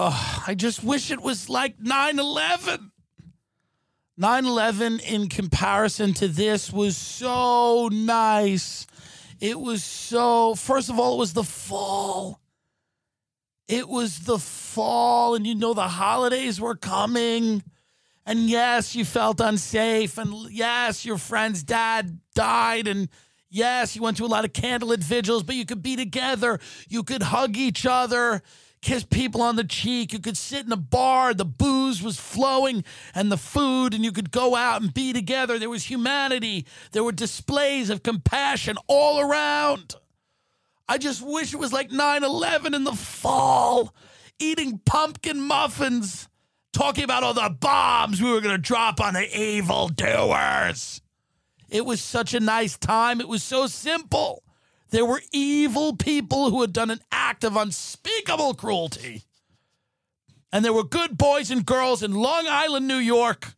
Oh, I just wish it was like 9 11. 9 11 in comparison to this was so nice. It was so, first of all, it was the fall. It was the fall, and you know the holidays were coming. And yes, you felt unsafe. And yes, your friend's dad died. And yes, you went to a lot of candlelit vigils, but you could be together. You could hug each other kiss people on the cheek. You could sit in a bar, the booze was flowing and the food, and you could go out and be together. There was humanity, there were displays of compassion all around. I just wish it was like 9 11 in the fall, eating pumpkin muffins, talking about all the bombs we were going to drop on the evil doers. It was such a nice time. It was so simple. There were evil people who had done an act of unspeakable cruelty. And there were good boys and girls in Long Island, New York,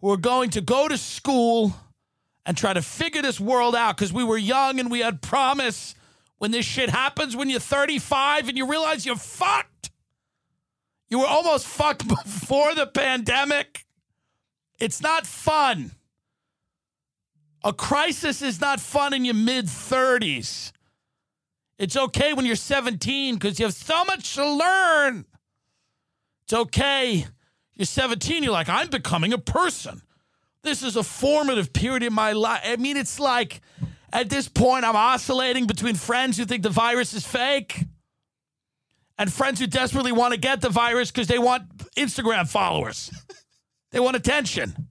who were going to go to school and try to figure this world out because we were young and we had promise. When this shit happens when you're 35 and you realize you're fucked, you were almost fucked before the pandemic. It's not fun. A crisis is not fun in your mid 30s. It's okay when you're 17 because you have so much to learn. It's okay. You're 17, you're like, I'm becoming a person. This is a formative period in my life. I mean, it's like at this point, I'm oscillating between friends who think the virus is fake and friends who desperately want to get the virus because they want Instagram followers. they want attention.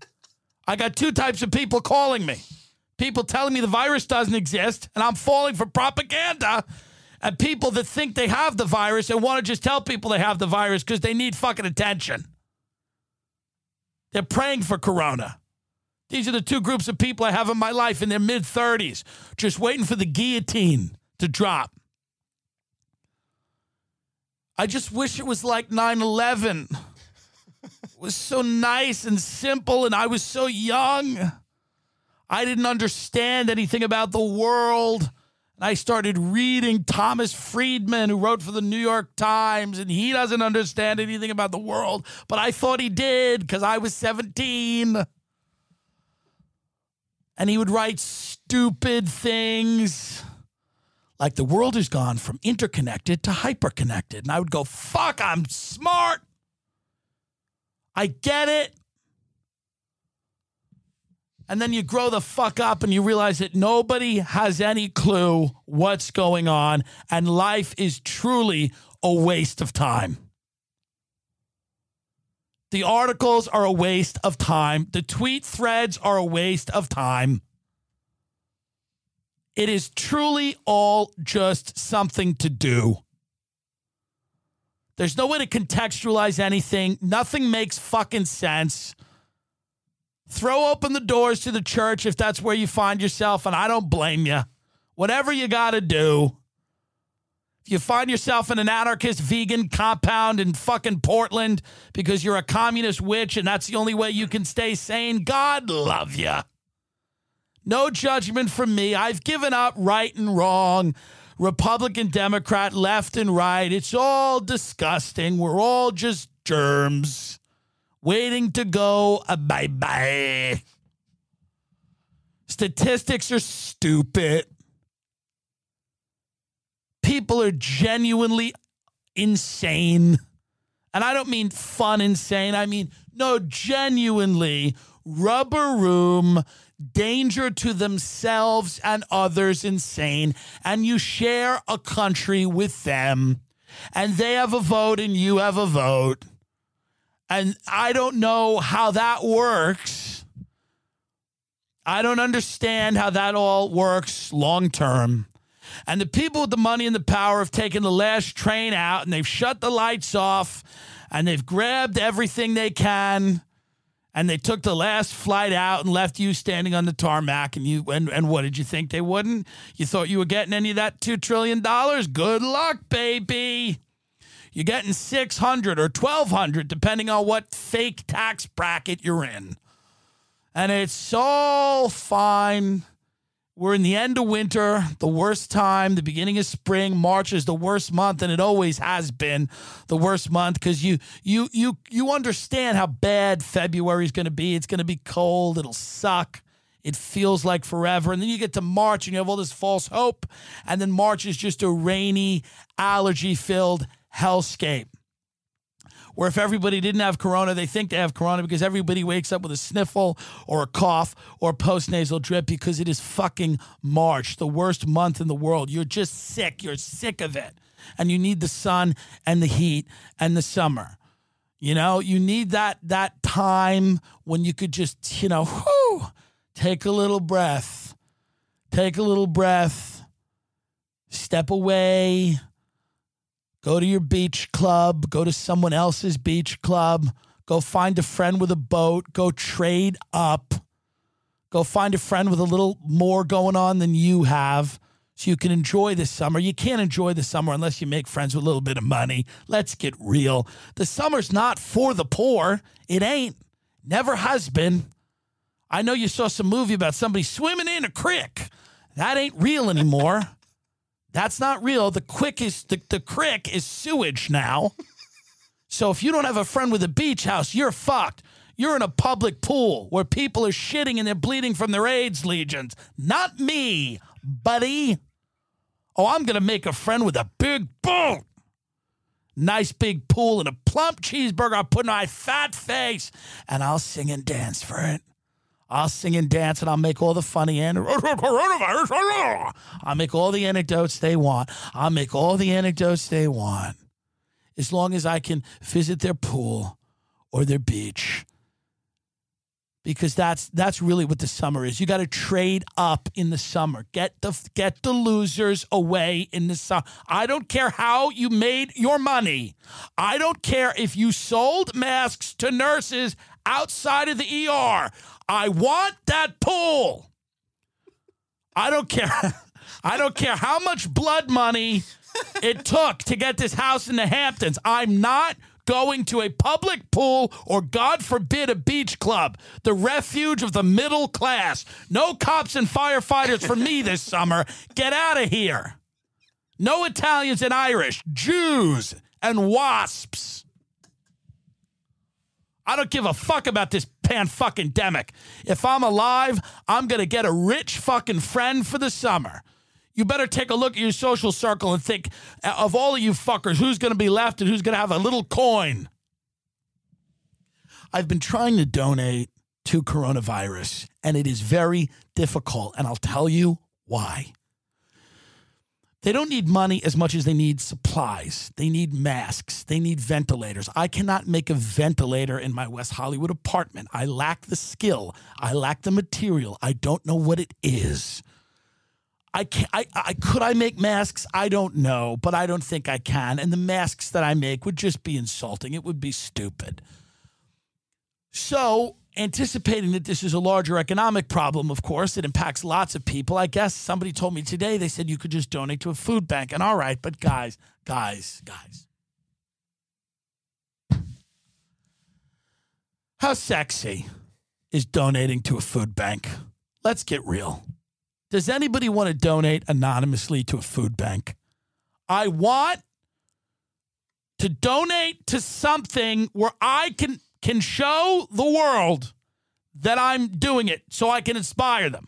I got two types of people calling me people telling me the virus doesn't exist and I'm falling for propaganda and people that think they have the virus and want to just tell people they have the virus because they need fucking attention. They're praying for corona. These are the two groups of people I have in my life in their mid 30s, just waiting for the guillotine to drop. I just wish it was like 9 11. It was so nice and simple, and I was so young. I didn't understand anything about the world. And I started reading Thomas Friedman, who wrote for the New York Times, and he doesn't understand anything about the world, but I thought he did because I was 17. And he would write stupid things like the world has gone from interconnected to hyperconnected. And I would go, fuck, I'm smart. I get it. And then you grow the fuck up and you realize that nobody has any clue what's going on. And life is truly a waste of time. The articles are a waste of time. The tweet threads are a waste of time. It is truly all just something to do. There's no way to contextualize anything. Nothing makes fucking sense. Throw open the doors to the church if that's where you find yourself, and I don't blame you. Whatever you got to do. If you find yourself in an anarchist vegan compound in fucking Portland because you're a communist witch and that's the only way you can stay sane, God love you. No judgment from me. I've given up right and wrong, Republican, Democrat, left and right. It's all disgusting. We're all just germs waiting to go. Uh, bye bye. Statistics are stupid. People are genuinely insane. And I don't mean fun insane. I mean, no, genuinely rubber room, danger to themselves and others insane. And you share a country with them. And they have a vote and you have a vote and I don't know how that works. I don't understand how that all works long term. And the people with the money and the power have taken the last train out and they've shut the lights off and they've grabbed everything they can and they took the last flight out and left you standing on the tarmac and you and, and what did you think they wouldn't? You thought you were getting any of that 2 trillion dollars? Good luck, baby. You're getting 600 or 1200 depending on what fake tax bracket you're in. And it's all fine. We're in the end of winter, the worst time, the beginning of spring. March is the worst month, and it always has been the worst month because you you you you understand how bad February is going to be. It's going to be cold. It'll suck. It feels like forever. And then you get to March and you have all this false hope. And then March is just a rainy, allergy filled hellscape where if everybody didn't have corona, they think they have corona because everybody wakes up with a sniffle or a cough or postnasal drip because it is fucking March, the worst month in the world. You're just sick. You're sick of it. And you need the sun and the heat and the summer. You know, you need that that time when you could just, you know, whew, take a little breath. Take a little breath. Step away Go to your beach club, go to someone else's beach club, go find a friend with a boat, go trade up, go find a friend with a little more going on than you have so you can enjoy the summer. You can't enjoy the summer unless you make friends with a little bit of money. Let's get real. The summer's not for the poor. It ain't. Never has been. I know you saw some movie about somebody swimming in a creek. That ain't real anymore. That's not real. The quick is the, the crick is sewage now. so if you don't have a friend with a beach house, you're fucked. You're in a public pool where people are shitting and they're bleeding from their AIDS lesions. Not me, buddy. Oh, I'm going to make a friend with a big boat. Nice big pool and a plump cheeseburger. I'll put in my fat face and I'll sing and dance for it. I'll sing and dance and I'll make all the funny and coronavirus. I'll make all the anecdotes they want. I'll make all the anecdotes they want. As long as I can visit their pool or their beach. Because that's that's really what the summer is. You got to trade up in the summer. Get the get the losers away in the summer. I don't care how you made your money. I don't care if you sold masks to nurses outside of the ER. I want that pool. I don't care. I don't care how much blood money it took to get this house in the Hamptons. I'm not going to a public pool or, God forbid, a beach club, the refuge of the middle class. No cops and firefighters for me this summer. Get out of here. No Italians and Irish, Jews and wasps. I don't give a fuck about this pan fucking demic. If I'm alive, I'm gonna get a rich fucking friend for the summer. You better take a look at your social circle and think uh, of all of you fuckers, who's gonna be left and who's gonna have a little coin. I've been trying to donate to coronavirus, and it is very difficult, and I'll tell you why. They don't need money as much as they need supplies. They need masks. They need ventilators. I cannot make a ventilator in my West Hollywood apartment. I lack the skill. I lack the material. I don't know what it is. I, can, I, I could I make masks? I don't know, but I don't think I can. And the masks that I make would just be insulting. It would be stupid. So anticipating that this is a larger economic problem, of course, it impacts lots of people. I guess somebody told me today they said you could just donate to a food bank. And all right, but guys, guys, guys. How sexy is donating to a food bank? Let's get real. Does anybody want to donate anonymously to a food bank? I want to donate to something where I can can show the world that I'm doing it so I can inspire them.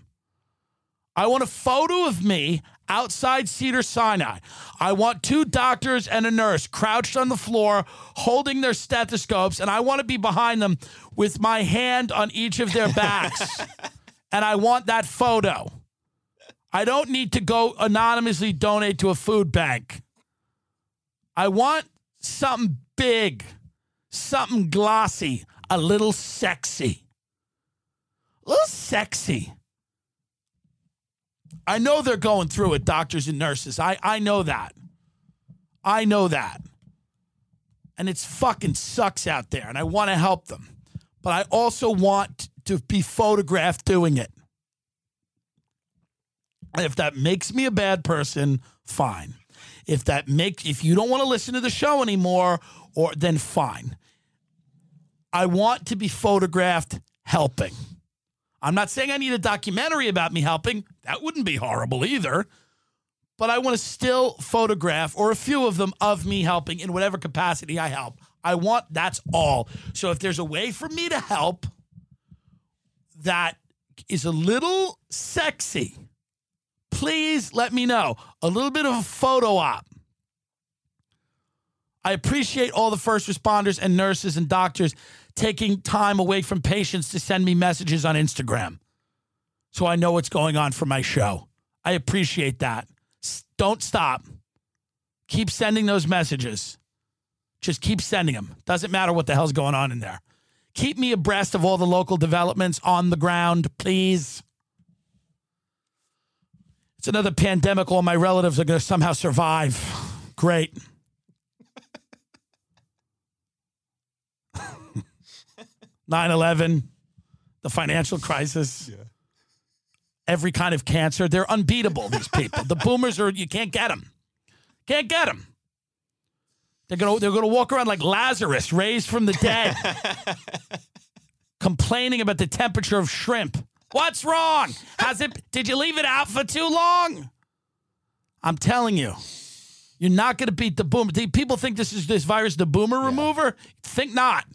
I want a photo of me outside Cedar Sinai. I want two doctors and a nurse crouched on the floor holding their stethoscopes, and I want to be behind them with my hand on each of their backs. and I want that photo. I don't need to go anonymously donate to a food bank. I want something big something glossy, a little sexy. A little sexy. I know they're going through it, doctors and nurses. I, I know that. I know that. And it's fucking sucks out there, and I want to help them. But I also want to be photographed doing it. And if that makes me a bad person, fine. If that makes if you don't want to listen to the show anymore, or then fine. I want to be photographed helping. I'm not saying I need a documentary about me helping. That wouldn't be horrible either. But I want to still photograph or a few of them of me helping in whatever capacity I help. I want that's all. So if there's a way for me to help that is a little sexy, please let me know. A little bit of a photo op. I appreciate all the first responders and nurses and doctors taking time away from patients to send me messages on Instagram so I know what's going on for my show. I appreciate that. Don't stop. Keep sending those messages. Just keep sending them. Doesn't matter what the hell's going on in there. Keep me abreast of all the local developments on the ground, please. It's another pandemic. All my relatives are going to somehow survive. Great. 9 11, the financial crisis, yeah. every kind of cancer. They're unbeatable, these people. the boomers are, you can't get them. Can't get them. They're gonna they're gonna walk around like Lazarus, raised from the dead, complaining about the temperature of shrimp. What's wrong? Has it? Did you leave it out for too long? I'm telling you, you're not gonna beat the boomer. People think this is this virus the boomer yeah. remover. Think not.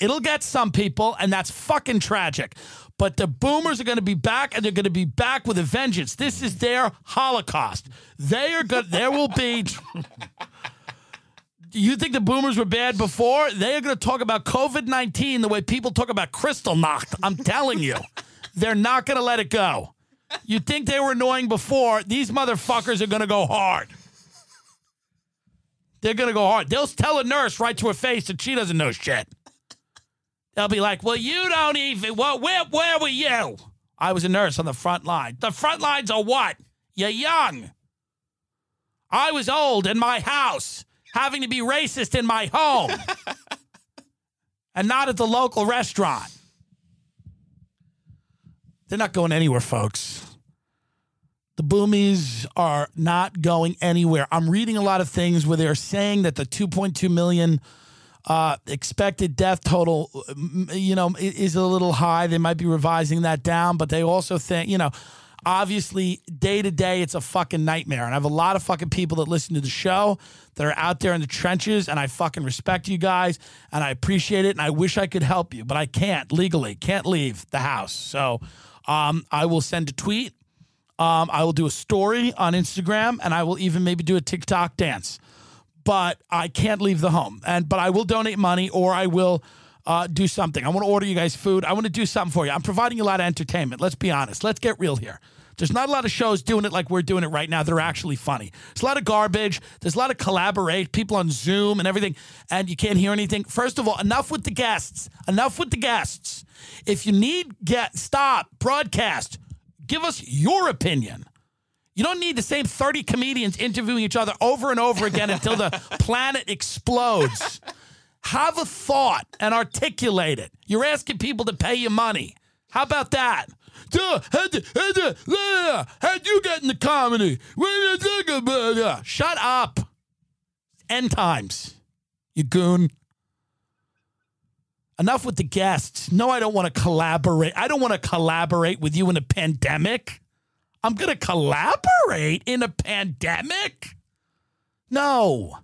It'll get some people, and that's fucking tragic. But the boomers are going to be back, and they're going to be back with a vengeance. This is their Holocaust. They are good. There will be. you think the boomers were bad before? They are going to talk about COVID 19 the way people talk about Kristallnacht. I'm telling you, they're not going to let it go. You think they were annoying before? These motherfuckers are going to go hard. They're going to go hard. They'll tell a nurse right to her face that she doesn't know shit. They'll be like, well, you don't even, well, where, where were you? I was a nurse on the front line. The front lines are what? You're young. I was old in my house, having to be racist in my home and not at the local restaurant. They're not going anywhere, folks. The boomies are not going anywhere. I'm reading a lot of things where they're saying that the 2.2 million uh, expected death total, you know, is a little high. They might be revising that down, but they also think, you know, obviously day to day it's a fucking nightmare. And I have a lot of fucking people that listen to the show that are out there in the trenches, and I fucking respect you guys and I appreciate it. And I wish I could help you, but I can't legally, can't leave the house. So um, I will send a tweet. Um, I will do a story on Instagram, and I will even maybe do a TikTok dance but I can't leave the home. And but I will donate money or I will uh, do something. I want to order you guys food. I want to do something for you. I'm providing you a lot of entertainment. Let's be honest. Let's get real here. There's not a lot of shows doing it like we're doing it right now. They're actually funny. There's a lot of garbage. There's a lot of collaborate, people on Zoom and everything, and you can't hear anything. First of all, enough with the guests. Enough with the guests. If you need get stop broadcast, give us your opinion. You don't need the same 30 comedians interviewing each other over and over again until the planet explodes. Have a thought and articulate it. You're asking people to pay you money. How about that? How'd you get into comedy? What are you talking about? Shut up. End times, you goon. Enough with the guests. No, I don't want to collaborate. I don't want to collaborate with you in a pandemic. I'm going to collaborate in a pandemic? No.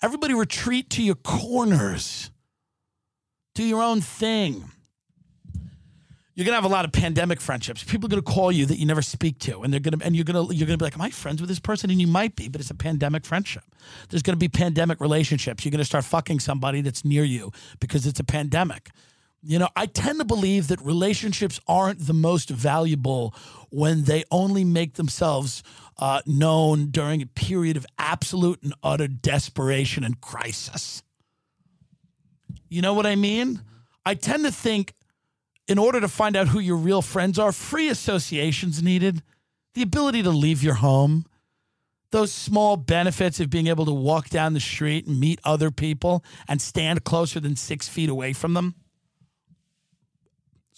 Everybody retreat to your corners. Do your own thing. You're gonna have a lot of pandemic friendships. People are gonna call you that you never speak to, and they're gonna and you're gonna you're gonna be like, "Am I friends with this person?" And you might be, but it's a pandemic friendship. There's gonna be pandemic relationships. You're gonna start fucking somebody that's near you because it's a pandemic. You know, I tend to believe that relationships aren't the most valuable when they only make themselves uh, known during a period of absolute and utter desperation and crisis. You know what I mean? I tend to think in order to find out who your real friends are, free associations needed, the ability to leave your home, those small benefits of being able to walk down the street and meet other people and stand closer than six feet away from them.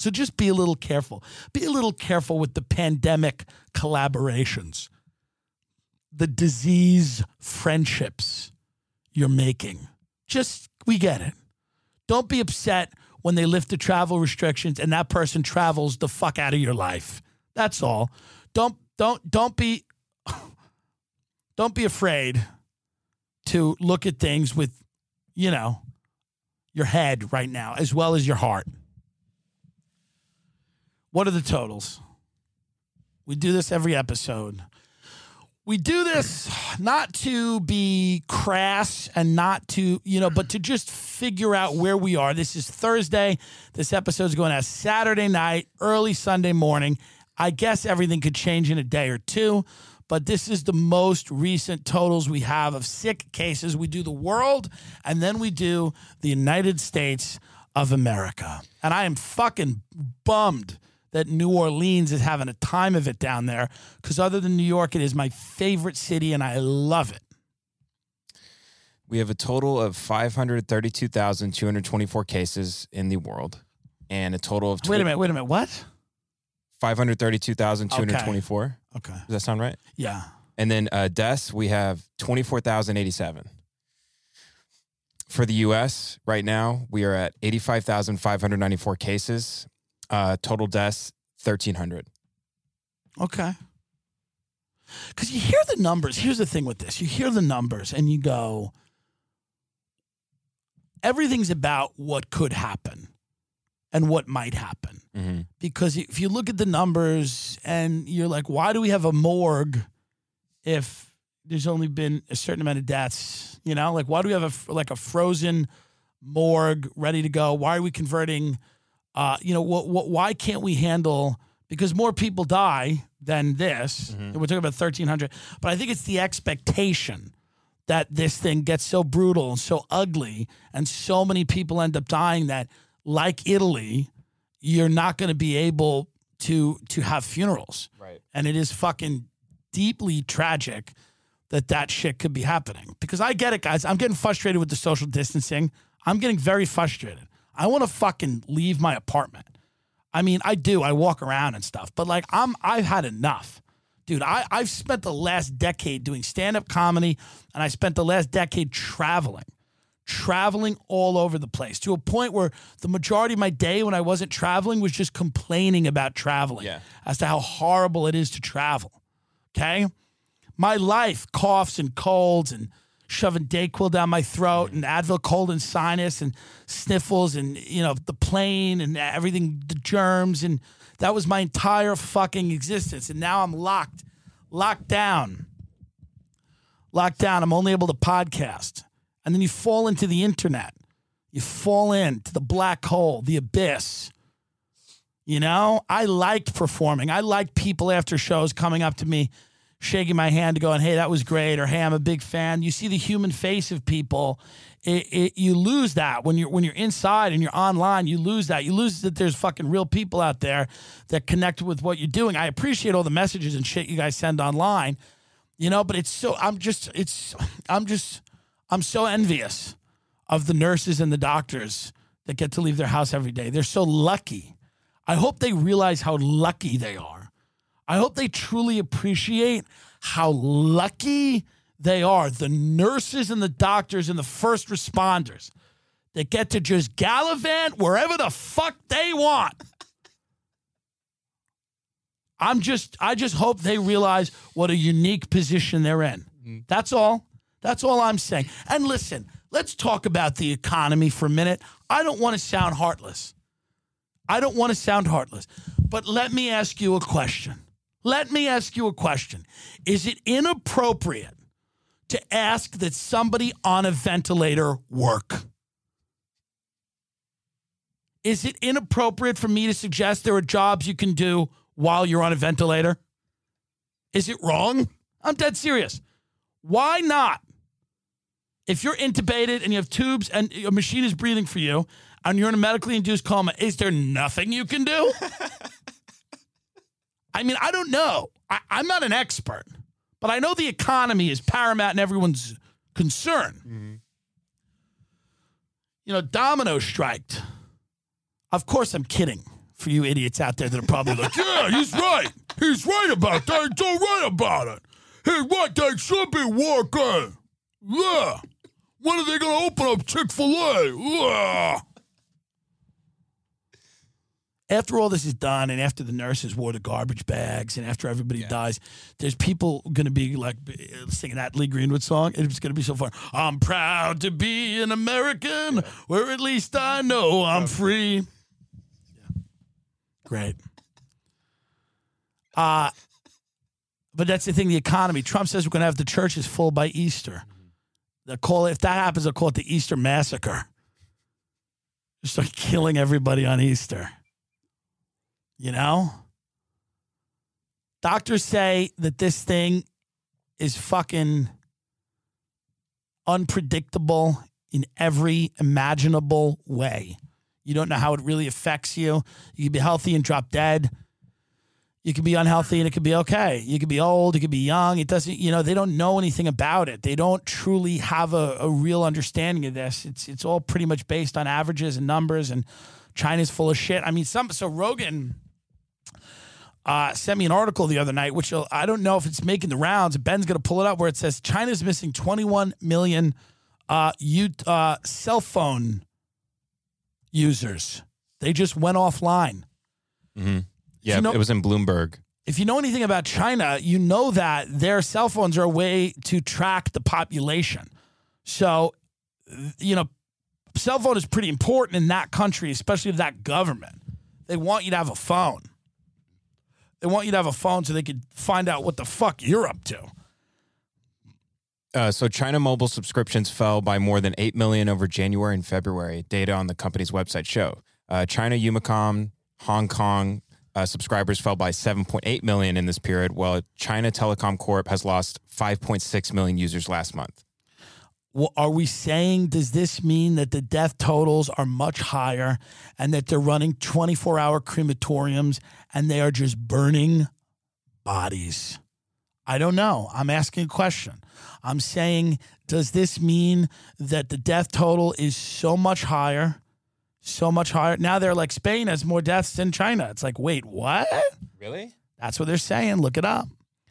So just be a little careful. Be a little careful with the pandemic collaborations, the disease friendships you're making. Just, we get it. Don't be upset when they lift the travel restrictions and that person travels the fuck out of your life. That's all. Don't don't don't be don't be afraid to look at things with, you know, your head right now as well as your heart. What are the totals? We do this every episode. We do this not to be crass and not to, you know, but to just figure out where we are. This is Thursday. This episode is going out Saturday night, early Sunday morning. I guess everything could change in a day or two, but this is the most recent totals we have of sick cases. We do the world and then we do the United States of America. And I am fucking bummed that New Orleans is having a time of it down there because other than New York, it is my favorite city and I love it. We have a total of 532,224 cases in the world and a total of. Wait a minute, wait a minute. What? 532,224. Okay. Does that sound right? Yeah. And then uh, deaths, we have 24,087. For the US, right now, we are at 85,594 cases. Uh, total deaths, 1,300. Okay. Because you hear the numbers. Here's the thing with this you hear the numbers and you go, everything's about what could happen and what might happen. Mm-hmm. Because if you look at the numbers and you're like, why do we have a morgue if there's only been a certain amount of deaths? You know, like why do we have a like a frozen morgue ready to go? Why are we converting? Uh, you know, what, what, why can't we handle? Because more people die than this. Mhm. We're talking about 1,300, but I think it's the expectation that this thing gets so brutal and so ugly, and so many people end up dying that, like Italy, you're not going to be able to to have funerals Right. and it is fucking deeply tragic that that shit could be happening because i get it guys i'm getting frustrated with the social distancing i'm getting very frustrated i want to fucking leave my apartment i mean i do i walk around and stuff but like i'm i've had enough dude I, i've spent the last decade doing stand-up comedy and i spent the last decade traveling traveling all over the place to a point where the majority of my day when I wasn't traveling was just complaining about traveling Yeah. as to how horrible it is to travel. Okay? My life, coughs and colds and shoving Dayquil down my throat and Advil cold and sinus and sniffles and you know the plane and everything the germs. And that was my entire fucking existence. And now I'm locked locked down locked down. I'm only able to podcast. And then you fall into the internet. You fall into the black hole the abyss. You know I liked performing. I liked people after shows coming up to me shaking my hand and going, "Hey, that was great," or "Hey, I'm a big fan." You see the human face of people. It, it, you lose that when you're when you're inside and you're online. You lose that. You lose that there's fucking real people out there that connect with what you're doing. I appreciate all the messages and shit you guys send online, you know. But it's so I'm just it's I'm just I'm so envious of the nurses and the doctors that get to leave their house every day. They're so lucky. I hope they realize how lucky they are. I hope they truly appreciate how lucky they are. The nurses and the doctors and the first responders that get to just gallivant wherever the fuck they want. I'm just, I just hope they realize what a unique position they're in. Mm. That's all. That's all I'm saying. And listen, let's talk about the economy for a minute. I don't want to sound heartless. I don't want to sound heartless. But let me ask you a question. Let me ask you a question. Is it inappropriate to ask that somebody on a ventilator work? Is it inappropriate for me to suggest there are jobs you can do while you're on a ventilator? Is it wrong? I'm dead serious. Why not? If you're intubated and you have tubes and a machine is breathing for you and you're in a medically induced coma, is there nothing you can do? I mean, I don't know. I, I'm not an expert, but I know the economy is paramount in everyone's concern. Mm-hmm. You know, Domino striked. Of course, I'm kidding for you idiots out there that are probably like, yeah, he's right. He's right about that. He's all right about it. He's right. They should be working. Yeah. When are they going to open up Chick fil A? Yeah. After all this is done, and after the nurses wore the garbage bags, and after everybody dies, there's people going to be like singing that Lee Greenwood song. It's going to be so fun. I'm proud to be an American, where at least I know I'm free. Yeah. Great. Uh, but that's the thing. The economy. Trump says we're going to have the churches full by Easter. They'll call it, if that happens, they'll call it the Easter massacre. Just start killing everybody on Easter. You know? Doctors say that this thing is fucking unpredictable in every imaginable way. You don't know how it really affects you. You can be healthy and drop dead. You could be unhealthy and it could be okay. You could be old, you could be young. It doesn't, you know, they don't know anything about it. They don't truly have a, a real understanding of this. It's it's all pretty much based on averages and numbers and China's full of shit. I mean, some so Rogan uh, sent me an article the other night, which I don't know if it's making the rounds. Ben's going to pull it up where it says China's missing 21 million uh, u- uh, cell phone users. They just went offline. Yeah, You know- it was in Bloomberg. If you know anything about China, you know that their cell phones are a way to track the population. So, you know, cell phone is pretty important in that country, especially that government. They want you to have a phone. They want you to have a phone so they could find out what the fuck you're up to. Uh, so China mobile subscriptions fell by more than 8 million over January and February, data on the company's website show. Uh, China Unicom, Hong Kong uh, subscribers fell by 7.8 million in this period, while China Telecom Corp has lost 5.6 million users last month. Are we saying, does this mean that the death totals are much higher and that they're running 24 hour crematoriums and they are just burning bodies? I don't know. I'm asking a question. I'm saying, does this mean that the death total is so much higher? So much higher. Now they're like Spain has more deaths than China. It's like, wait, what? Really? That's what they're saying. Look it up.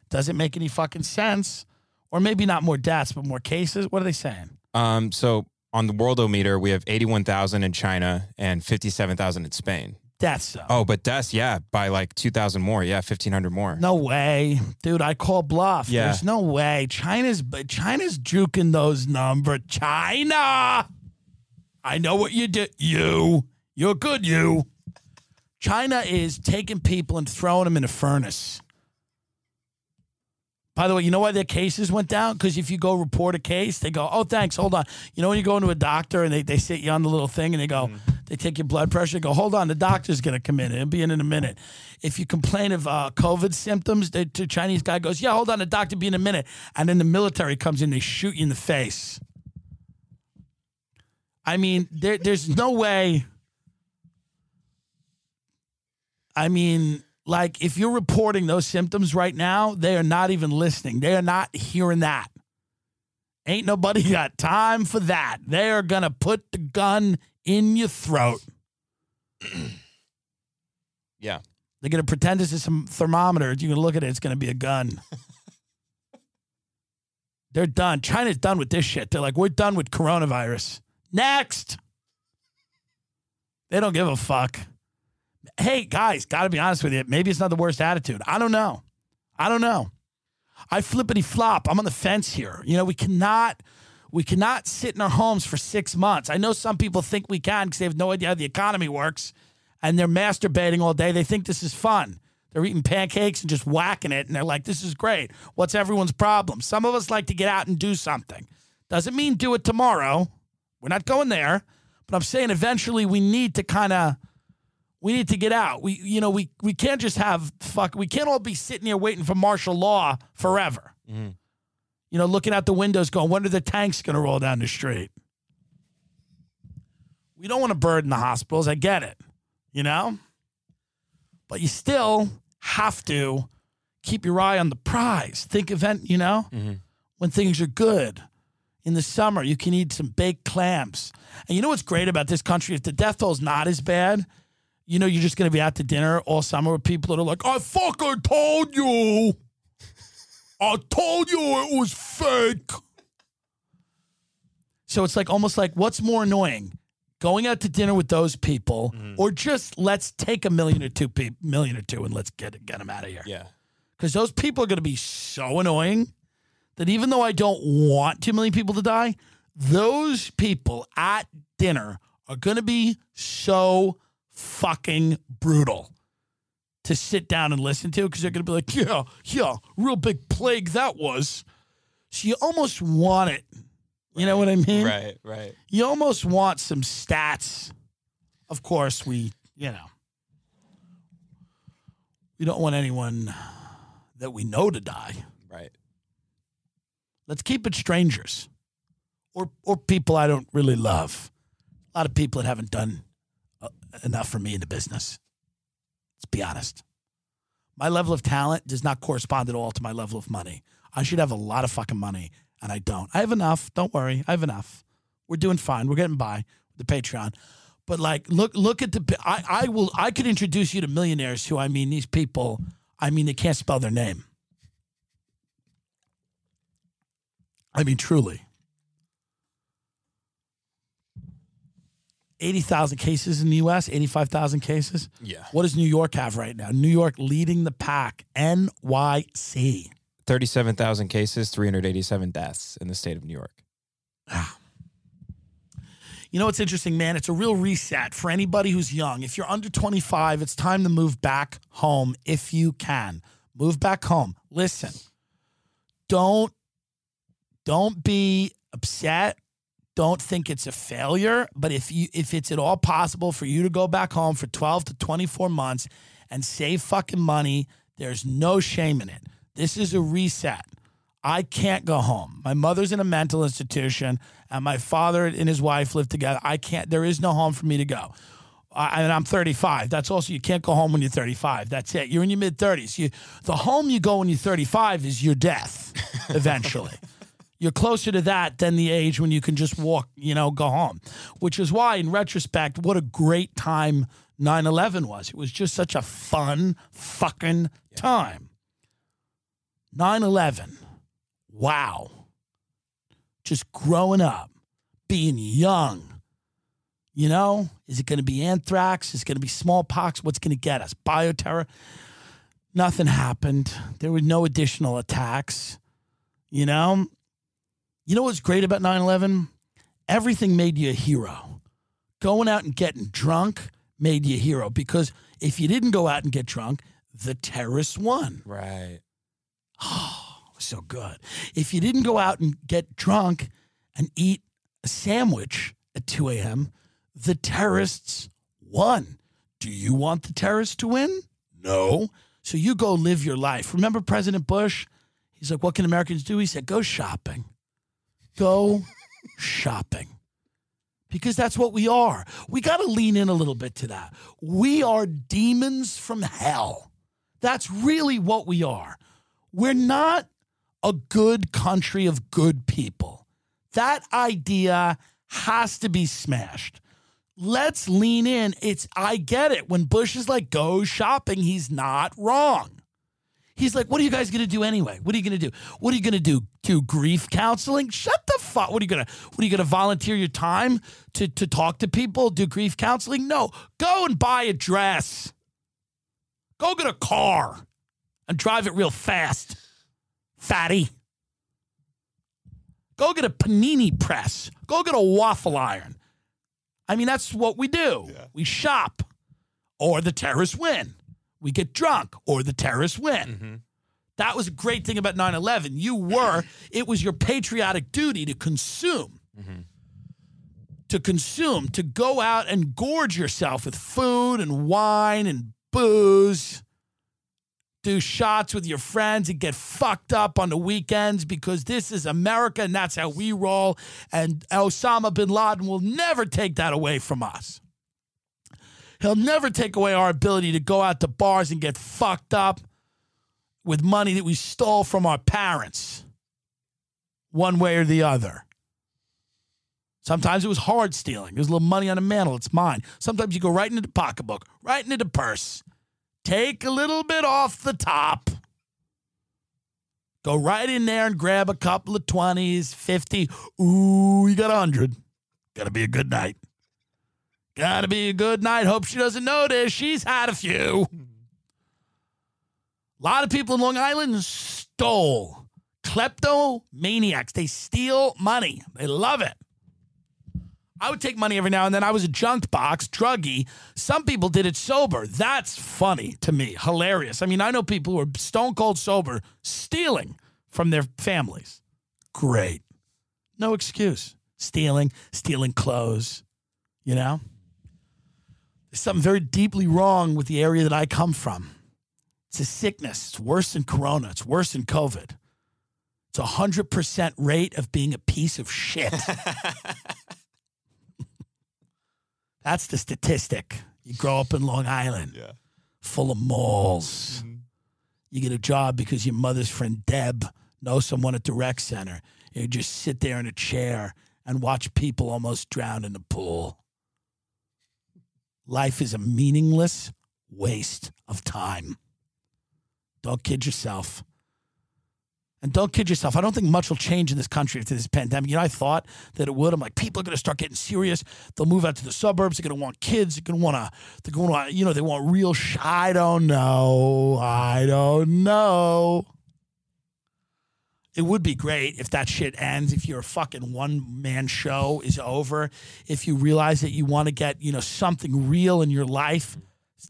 Doesn't make any fucking sense. Or maybe not more deaths, but more cases. What are they saying? Um, so on the worldometer, we have 81,000 in China and 57,000 in Spain. Deaths, though. Oh, but deaths, yeah, by like 2,000 more. Yeah, 1,500 more. No way, dude. I call bluff. Yeah. There's no way. China's China's juking those numbers. China. I know what you did. You. You're good. You. China is taking people and throwing them in a furnace. By the way, you know why their cases went down? Because if you go report a case, they go, oh, thanks, hold on. You know when you go into a doctor and they, they sit you on the little thing and they go, they take your blood pressure, they go, hold on, the doctor's going to come in. It'll be in in a minute. If you complain of uh, COVID symptoms, the, the Chinese guy goes, yeah, hold on, the doctor be in a minute. And then the military comes in, they shoot you in the face. I mean, there, there's no way. I mean, like if you're reporting those symptoms right now, they are not even listening. They are not hearing that. Ain't nobody got time for that. They are going to put the gun in your throat. Yeah. They're going to pretend this is some thermometer. Going to look at it, it's going to be a gun. They're done. China's done with this shit. They're like, we're done with coronavirus. Next. They don't give a fuck. Hey, guys, got to be honest with you. Maybe it's not the worst attitude. I don't know. I don't know. I flippity flop. I'm on the fence here. You know, we cannot. We cannot sit in our homes for six months. I know some people think we can because they have no idea how the economy works and they're masturbating all day. They think this is fun. They're eating pancakes and just whacking it, and they're like, this is great. What's everyone's problem? Some of us like to get out and do something. Doesn't mean do it tomorrow. We're not going there. But I'm saying eventually we need to kind of we need to get out. We you know, we we can't just have fuck we can't all be sitting here waiting for martial law forever. Mm-hmm. You know, looking out the windows going, when are the tanks gonna roll down the street? We don't want to burden the hospitals. I get it. You know? But you still have to keep your eye on the prize. Think event, you know, mm-hmm. when things are good. In the summer, you can eat some baked clams. And you know what's great about this country? If the death toll is not as bad, you know you're just going to be out to dinner all summer with people that are like, I fucking told you. I told you it was fake. So it's like almost like what's more annoying? going out to dinner with those people, mm-hmm. or just let's take a million or two pe- million or two and let's get get them out of here. Yeah. Because those people are going to be so annoying that even though I don't want two million people to die, those people at dinner are going to be so fucking brutal to sit down and listen to because they're going to be like, yeah, yeah, real big plague that was. So you almost want it. You know what I mean? Right. Right. You almost want some stats. Of course, we, you know, we don't want anyone that we know to die. Right. Let's keep it strangers or or people I don't really love. A lot of people that haven't done enough for me in the business. Let's be honest. My level of talent does not correspond at all to my level of money. I should have a lot of fucking money, and I don't. I have enough. Don't worry. I have enough. We're doing fine. We're getting by the Patreon. But like, look, look at the. I, I will. I could introduce you to millionaires who I mean, these people. I mean, they can't spell their name. I mean, truly. 80,000 cases in the US, 85,000 cases. Yeah. What does New York have right now? New York leading the pack, NYC. Thirty-seven thousand cases, three hundred eighty-seven deaths in the state of New York. Ah. You know what's interesting, man? It's a real reset for anybody who's young. If you're under 25, it's time to move back home if you can. Move back home. Listen. Don't don't be upset. Don't think it's a failure, but if you if it's at all possible for you to go back home for 12 to 24 months and save fucking money, there's no shame in it. This is a reset. I can't go home. My mother's in a mental institution, and my father and his wife live together. I can't. There is no home for me to go. I, and I'm 35. That's also you can't go home when you're 35. That's it. You're in your mid 30s. You the home you go when you're 35 is your death. Eventually, you're closer to that than the age when you can just walk. You know, go home. Which is why, in retrospect, what a great time 9/11 was. It was just such a fun fucking time. 9/11 wow. Just growing up, being young. You know, is it going to be anthrax? Is it going to be smallpox? What's going to get us? Bioterror? Nothing happened. There were no additional attacks. You know, you know what's great about 9 11? Everything made you a hero. Going out and getting drunk made you a hero because if you didn't go out and get drunk, the terrorists won. Right. Oh, so good. If you didn't go out and get drunk and eat a sandwich at 2 a.m., the terrorists won. Do you want the terrorists to win? No. So you go live your life. Remember President Bush? He's like, what can Americans do? He said, go shopping. Go shopping. Because that's what we are. We got to lean in a little bit to that. We are demons from hell. That's really what we are. We're not a good country of good people. That idea has to be smashed. Let's lean in. It's I get it. When Bush is like, go shopping, he's not wrong. He's like, what are you guys gonna do anyway? What are you gonna do? What are you gonna do? Do grief counseling? Shut the fuck. What are you gonna what are you gonna volunteer your time to to talk to people, do grief counseling? No. Go and buy a dress. Go get a car and drive it real fast. Fatty. Go get a panini press. Go get a waffle iron. I mean, that's what we do. We shop, or the terrorists win. We get drunk, or the terrorists win. Mm-hmm. That was a great thing about 9 11. You were, it was your patriotic duty to consume. Mm-hmm. To consume, to go out and gorge yourself with food and wine and booze do shots with your friends and get fucked up on the weekends because this is America and that's how we roll. And Osama bin Laden will never take that away from us. He'll never take away our ability to go out to bars and get fucked up with money that we stole from our parents, one way or the other. Sometimes it was hard stealing. There's a little money on the mantle. It's mine. Sometimes you go right into the pocketbook, right into the purse. Take a little bit off the top. Go right in there and grab a couple of 20s, 50. Ooh, you got a 100. Got to be a good night. Gotta be a good night. Hope she doesn't notice. She's had a few. A lot of people in Long Island stole. Kleptomaniacs. They steal money. They love it. I would take money every now and then. I was a junk box, druggy. Some people did it sober. That's funny to me. Hilarious. I mean, I know people who are stone cold sober stealing from their families. Great. No excuse. Stealing, stealing clothes, you know? There's something very deeply wrong with the area that I come from. It's a sickness. It's worse than corona. It's worse than COVID. It's a 100% rate of being a piece of shit. That's the statistic. You grow up in Long Island, Yeah. full of malls. Mm-hmm. You get a job because your mother's friend Deb knows someone at the rec center. You just sit there in a chair and watch people almost drown in the pool. Life is a meaningless waste of time. Don't kid yourself. And don't kid yourself. I don't think much will change in this country after this pandemic. You know, I thought that it would. I'm like, people are going to start getting serious. They'll move out to the suburbs. They're going to want kids. They're going to want to. They're going to. You know, they want real. I don't know. I don't know. It would be great if that shit ends. If your fucking one man show is over. If you realize that you want to get you know something real in your life,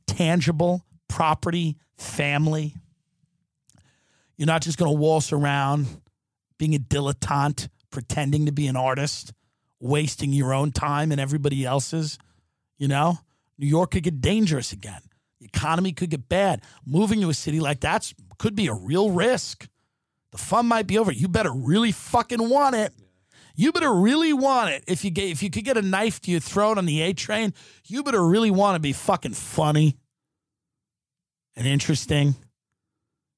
tangible, property, family. You're not just going to waltz around being a dilettante, pretending to be an artist, wasting your own time and everybody else's. You know, New York could get dangerous again. The economy could get bad. Moving to a city like that could be a real risk. The fun might be over. You better really fucking want it. You better really want it. If you get, if you could get a knife to your throat on the A train, you better really want to be fucking funny and interesting.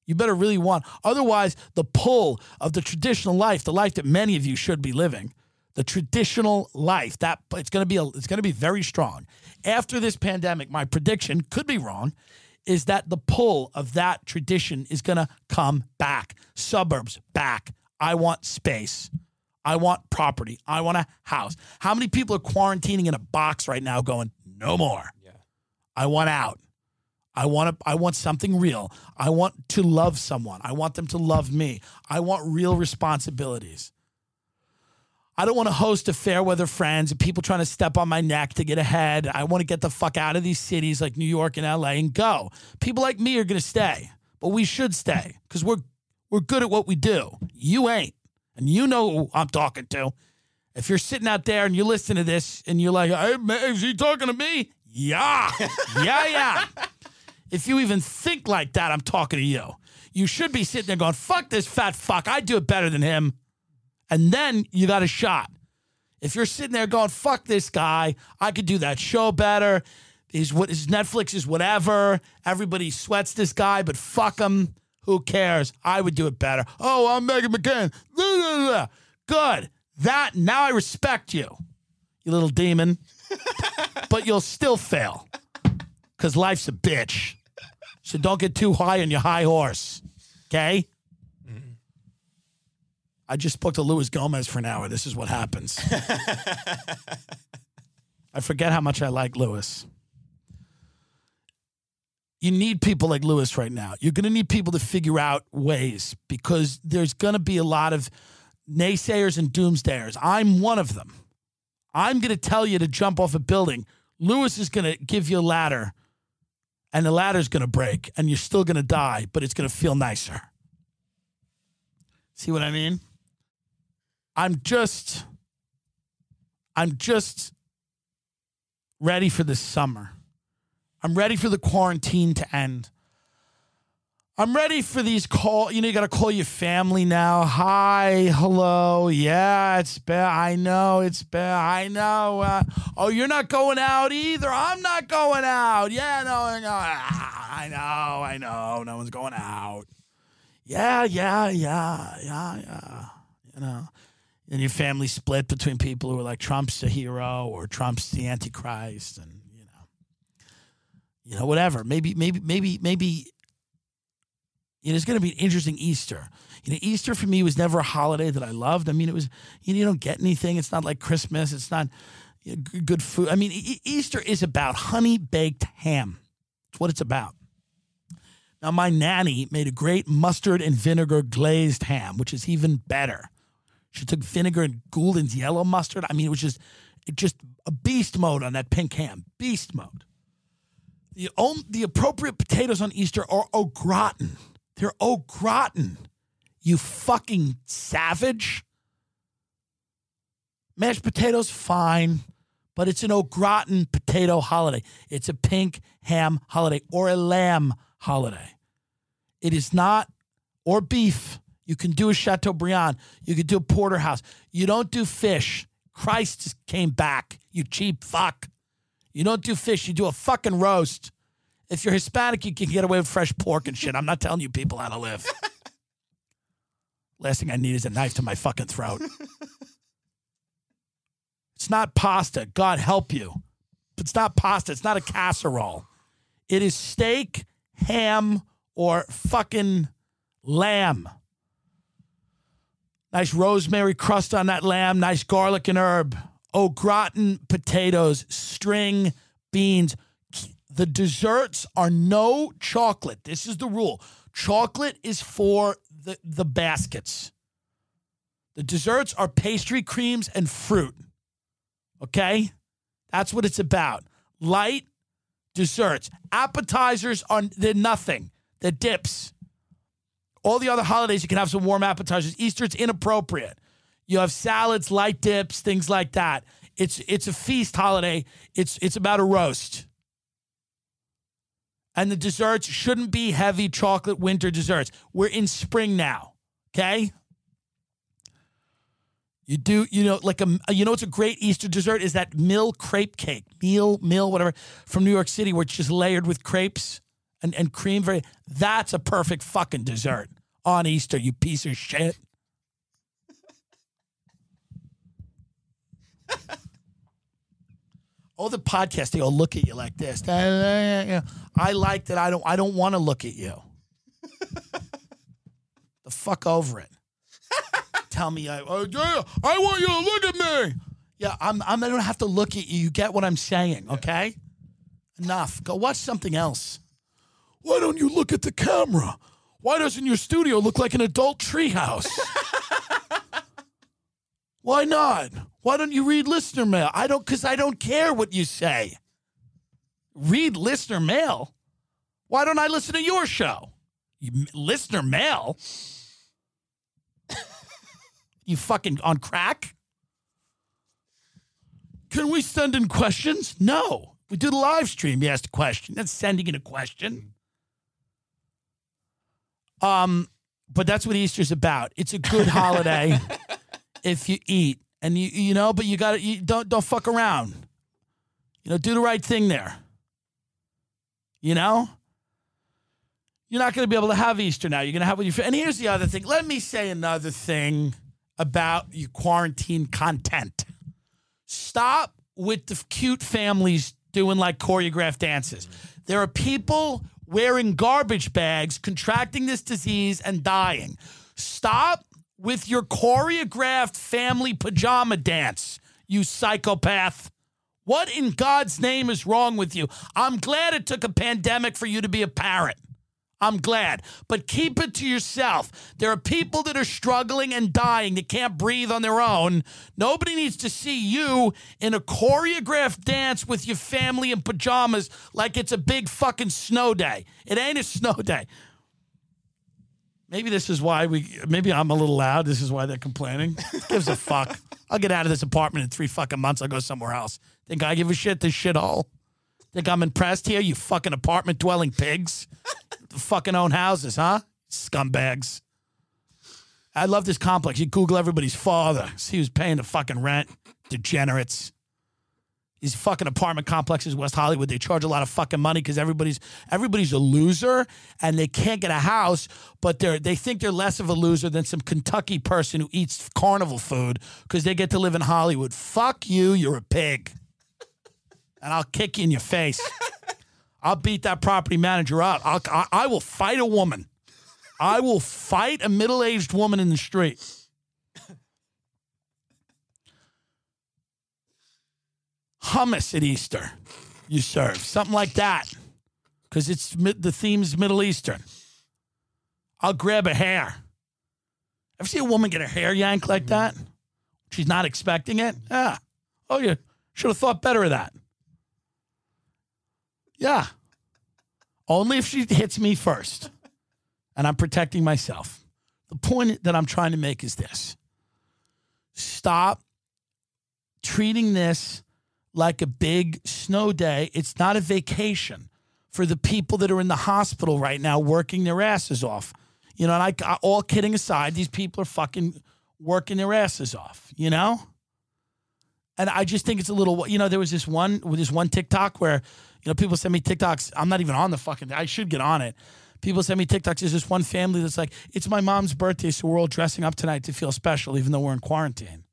You better really want. Otherwise, the pull of the traditional life, the life that many of you should be living, the traditional life, that it's going to be a, it's going to be very strong. After this pandemic, my prediction could be wrong, is that the pull of that tradition is going to come back. Suburbs back. I want space. I want property. I want a house. How many people are quarantining in a box right now going, no more? Yeah. I want out. I want to, I want something real. I want to love someone. I want them to love me. I want real responsibilities. I don't want to host a fair weather friends and people trying to step on my neck to get ahead. I want to get the fuck out of these cities like New York and LA and go. People like me are going to stay, but we should stay because we're we're good at what we do. You ain't, and you know who I'm talking to. If you're sitting out there and you listen to this and you're like, hey, man, is he talking to me? Yeah, yeah, yeah. If you even think like that, I'm talking to you. You should be sitting there going, fuck this fat fuck. I do it better than him. And then you got a shot. If you're sitting there going, fuck this guy, I could do that show better. His, what, his Netflix is whatever. Everybody sweats this guy, but fuck him. Who cares? I would do it better. Oh, I'm Megan blah. Good. That, now I respect you, you little demon. but you'll still fail because life's a bitch. So don't get too high on your high horse. Okay? I just spoke to Luis Gomez for an hour. This is what happens. I forget how much I like Luis. You need people like Luis right now. You're going to need people to figure out ways because there's going to be a lot of naysayers and doomsdayers. I'm one of them. I'm going to tell you to jump off a building. Luis is going to give you a ladder, and the ladder's going to break, and you're still going to die, but it's going to feel nicer. See what I mean? I'm just, I'm just ready for the summer. I'm ready for the quarantine to end. I'm ready for these call. You know, you got to call your family now. Hi, hello. Yeah, it's bad. I know it's bad. I know. Uh, oh, you're not going out either. I'm not going out. Yeah, no, I know. Ah, I know. I know. No one's going out. Yeah, yeah, yeah, yeah, yeah. You know, and your family split between people who are like Trump's a hero or Trump's the Antichrist, and you know, you know, whatever. Maybe, maybe, maybe, maybe you know, it's going to be an interesting Easter. You know, Easter for me was never a holiday that I loved. I mean, it was, you, know, you don't get anything. It's not like Christmas. It's not, Yeah, g- good food. I mean, E- Easter is about honey baked ham. That's what it's about. Now, my nanny made a great mustard and vinegar glazed ham, which is even better. She took vinegar and Gould's yellow mustard. I mean, it was just, it just a beast mode on that pink ham. Beast mode. The on, the appropriate potatoes on Easter are au gratin. They're au gratin. You fucking savage. Mashed potatoes, fine, but it's an au gratin potato holiday. It's a pink ham holiday or a lamb holiday. It is not, or beef. You can do a Chateaubriand. You can do a porterhouse. You don't do fish. Christ came back, you cheap fuck. You don't do fish. You do a fucking roast. If you're Hispanic, you can get away with fresh pork and shit. I'm not telling you people how to live. Last thing I need is a knife to my fucking throat. It's not pasta. God help you. It's not pasta. It's not a casserole. It is steak, ham, or fucking lamb. Nice rosemary crust on that lamb, nice garlic and herb. Au gratin potatoes, string beans. The desserts are no chocolate. This is the rule. Chocolate is for the, the baskets. The desserts are pastry, creams, and fruit. Okay? That's what it's about. Light desserts. Appetizers are they're nothing. They're dips. All the other holidays you can have some warm appetizers. Easter it's inappropriate. You have salads, light dips, things like that. It's it's a feast holiday. It's it's about a roast. And the desserts shouldn't be heavy chocolate winter desserts. We're in spring now. Okay? You do, you know, like a, you know, it's a great Easter dessert is that mill crepe cake, meal, mill, whatever, from New York City, where it's just layered with crepes and, and cream. Very, that's a perfect fucking dessert on Easter, you piece of shit. oh, the podcast, they all look at you like this. I like that. I don't, I don't want to look at you. the fuck over it tell me, I, oh, yeah, I want you to look at me. Yeah, I'm, I'm, I don't have to look at you. You get what I'm saying, okay? Enough. Go watch something else. Why don't you look at the camera? Why doesn't your studio look like an adult treehouse? Why not? Why don't you read listener mail? I don't, because I don't care what you say. Read listener mail? Why don't I listen to your show? You, listener mail? You fucking on crack? Can we send in questions? No. We do the live stream. You asked a question. That's sending in a question. Um, but that's what Easter's about. It's a good holiday if you eat. And you you know, but you gotta you don't don't fuck around. You know, do the right thing there. You know? You're not gonna be able to have Easter now. You're gonna have what you and here's the other thing. Let me say another thing about your quarantine content. Stop with the cute families doing like choreographed dances. There are people wearing garbage bags, contracting this disease, and dying. Stop with your choreographed family pajama dance, you psychopath. What in God's name is wrong with you? I'm glad it took a pandemic for you to be a parent. I'm glad. But keep it to yourself. There are people that are struggling and dying that can't breathe on their own. Nobody needs to see you in a choreographed dance with your family in pajamas like it's a big fucking snow day. It ain't a snow day. Maybe this is why we, maybe I'm a little loud. This is why they're complaining. Gives a fuck. I'll get out of this apartment in three fucking months. I'll go somewhere else. Think I give a shit? This shithole. Think I'm impressed here, you fucking apartment dwelling pigs? fucking own houses, huh? Scumbags. I love this complex. You Google everybody's father, see who's paying the fucking rent. Degenerates. These fucking apartment complexes, West Hollywood, they charge a lot of fucking money because everybody's everybody's a loser and they can't get a house, but they're they think they're less of a loser than some Kentucky person who eats carnival food because they get to live in Hollywood. Fuck you, you're a pig. And I'll kick you in your face. I'll beat that property manager up. I'll, I, I will fight a woman. I will fight a middle aged woman in the street. hummus at Easter. You serve something like that because it's the theme's Middle Eastern. I'll grab a hair. Ever see a woman get her hair yanked like that? She's not expecting it. Yeah. Oh, you should have thought better of that. Yeah. Only if she hits me first, and I'm protecting myself. The point that I'm trying to make is this: stop treating this like a big snow day. It's not a vacation for the people that are in the hospital right now working their asses off. You know, and I, all kidding aside, these people are fucking working their asses off, you know? And I just think it's a little, you know, there was this one, this one TikTok where, you know, people send me TikToks. I'm not even on the fucking, I should get on it. People send me TikToks. There's this one family that's like, it's my mom's birthday, so we're all dressing up tonight to feel special, even though we're in quarantine.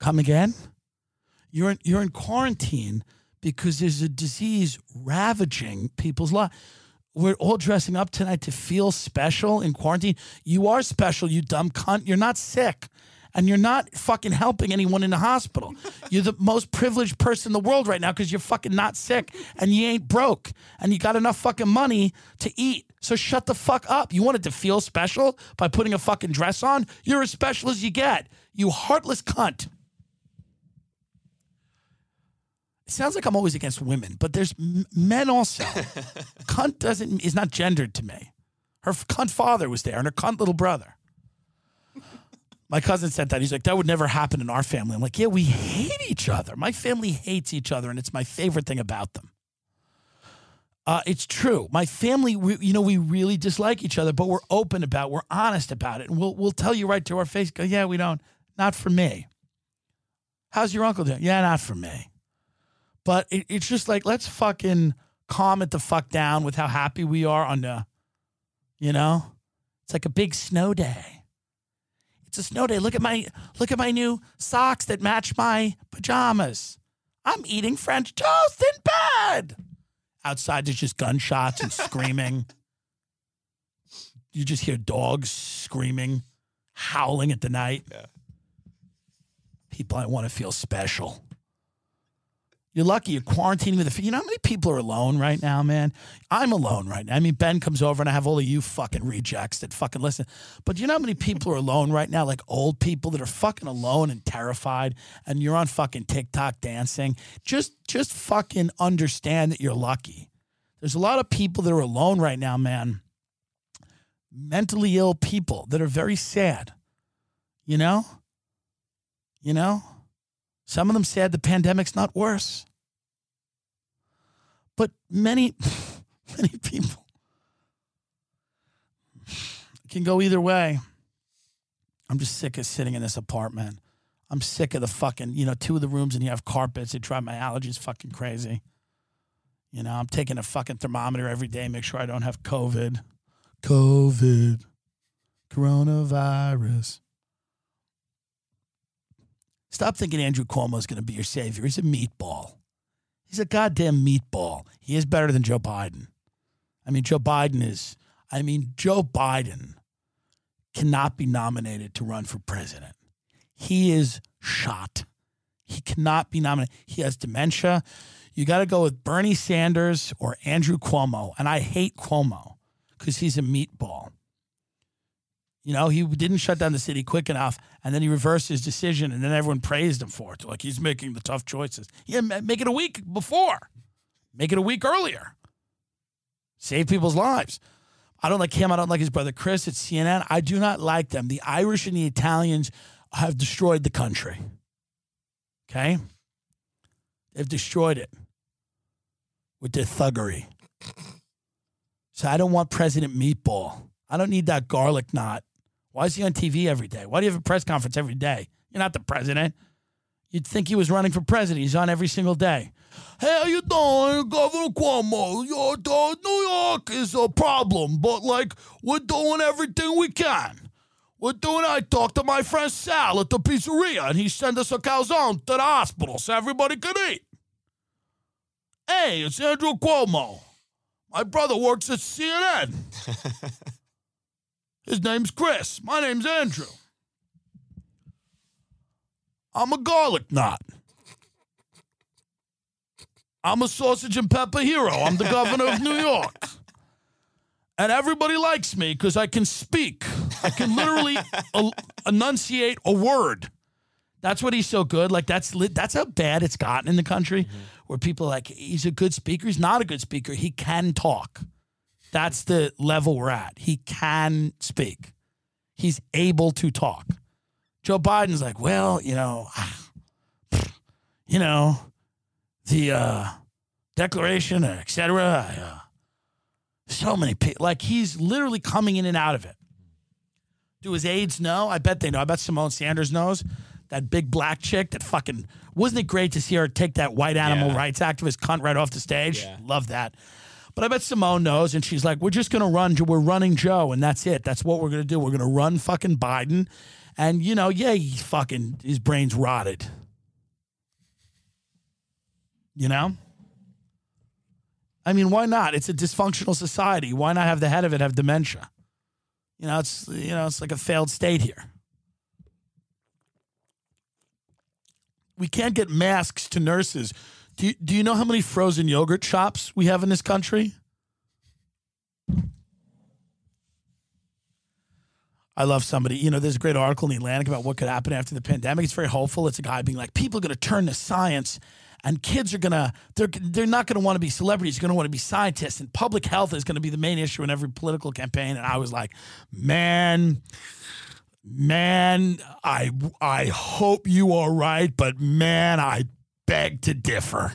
Come again? You're in, you're in quarantine because there's a disease ravaging people's lives. We're all dressing up tonight to feel special in quarantine. You are special, you dumb cunt. You're not sick. And you're not fucking helping anyone in the hospital. You're the most privileged person in the world right now because you're fucking not sick and you ain't broke and you got enough fucking money to eat. So shut the fuck up. You wanted to feel special by putting a fucking dress on? You're as special as you get. You heartless cunt. It sounds like I'm always against women, but there's m- men also. cunt doesn't is not gendered to me. Her cunt father was there and her cunt little brother. My cousin said that. He's like, that would never happen in our family. I'm like, yeah, we hate each other. My family hates each other, and it's my favorite thing about them. Uh, it's true. My family, we, you know, we really dislike each other, but we're open about, it. we're honest about it, and we'll we'll tell you right to our face. Go, yeah, we don't. Not for me. How's your uncle doing? Yeah, not for me. But it, it's just like let's fucking calm it the fuck down with how happy we are on the, you know, it's like a big snow day. It's a snow day. Look at my look at my new socks that match my pajamas. I'm eating French toast in bed. Outside there's just gunshots and screaming. You just hear dogs screaming, howling at the night. Yeah. People I want to feel special. You're lucky you're quarantining with a. You know how many people are alone right now, man? I'm alone right now. I mean, Ben comes over and I have all of you fucking rejects that fucking listen. But you know how many people are alone right now? Like old people that are fucking alone and terrified, and you're on fucking TikTok dancing. Just, just fucking understand that you're lucky. There's a lot of people that are alone right now, man. Mentally ill people that are very sad. You know. You know. Some of them said the pandemic's not worse. But many, many people can go either way. I'm just sick of sitting in this apartment. I'm sick of the fucking, you know, two of the rooms and you have carpets. They drive my allergies fucking crazy. You know, I'm taking a fucking thermometer every day, make sure I don't have COVID. COVID, coronavirus. Stop thinking Andrew Cuomo is going to be your savior. He's a meatball. He's a goddamn meatball. He is better than Joe Biden. I mean, Joe Biden is, I mean, Joe Biden cannot be nominated to run for president. He is shot. He cannot be nominated. He has dementia. You got to go with Bernie Sanders or Andrew Cuomo. And I hate Cuomo because he's a meatball. You know, he didn't shut down the city quick enough, and then he reversed his decision, and then everyone praised him for it. Like he's making the tough choices. Yeah, make it a week before, make it a week earlier. Save people's lives. I don't like him. I don't like his brother Chris at CNN. I do not like them. The Irish and the Italians have destroyed the country. Okay? They've destroyed it with their thuggery. So I don't want President Meatball. I don't need that garlic knot. Why is he on TV every day? Why do you have a press conference every day? You're not the president. You'd think he was running for president. He's on every single day. Hey, how you doing, Governor Cuomo? Your, uh, New York is a problem, but like we're doing everything we can. We're doing. I talked to my friend Sal at the pizzeria, and he sent us a calzone to the hospital so everybody could eat. Hey, it's Andrew Cuomo. My brother works at CNN. His name's Chris. My name's Andrew. I'm a garlic knot. I'm a sausage and pepper hero. I'm the governor of New York. And everybody likes me because I can speak. I can literally el- enunciate a word. That's what he's so good. Like that's li- that's how bad it's gotten in the country, mm-hmm. where people are like he's a good speaker. He's not a good speaker. He can talk. That's the level we're at. He can speak. He's able to talk. Joe Biden's like, well, you know, you know, the uh, Declaration, et cetera. Uh, so many people. Like he's literally coming in and out of it. Do his aides know? I bet they know. I bet Symone Sanders knows. That big black chick that fucking wasn't it great to see her take that white animal Yeah. rights activist cunt right off the stage? Yeah. Love that. But I bet Symone knows, and she's like, "We're just gonna run. We're running Joe, and that's it. That's what we're gonna do. We're gonna run fucking Biden, and you know, yeah, he's fucking his brain's rotted. You know, I mean, why not? It's a dysfunctional society. Why not have the head of it have dementia? You know, it's you know, it's like a failed state here. We can't get masks to nurses. Do you, do you know how many frozen yogurt shops we have in this country? I love somebody. You know, there's a great article in the Atlantic about what could happen after the pandemic. It's very hopeful. It's a guy being like, people are going to turn to science, and kids are going to they're they're not going to want to be celebrities. They're going to want to be scientists, and public health is going to be the main issue in every political campaign. And I was like, man, man, I I hope you are right, but man, I beg to differ.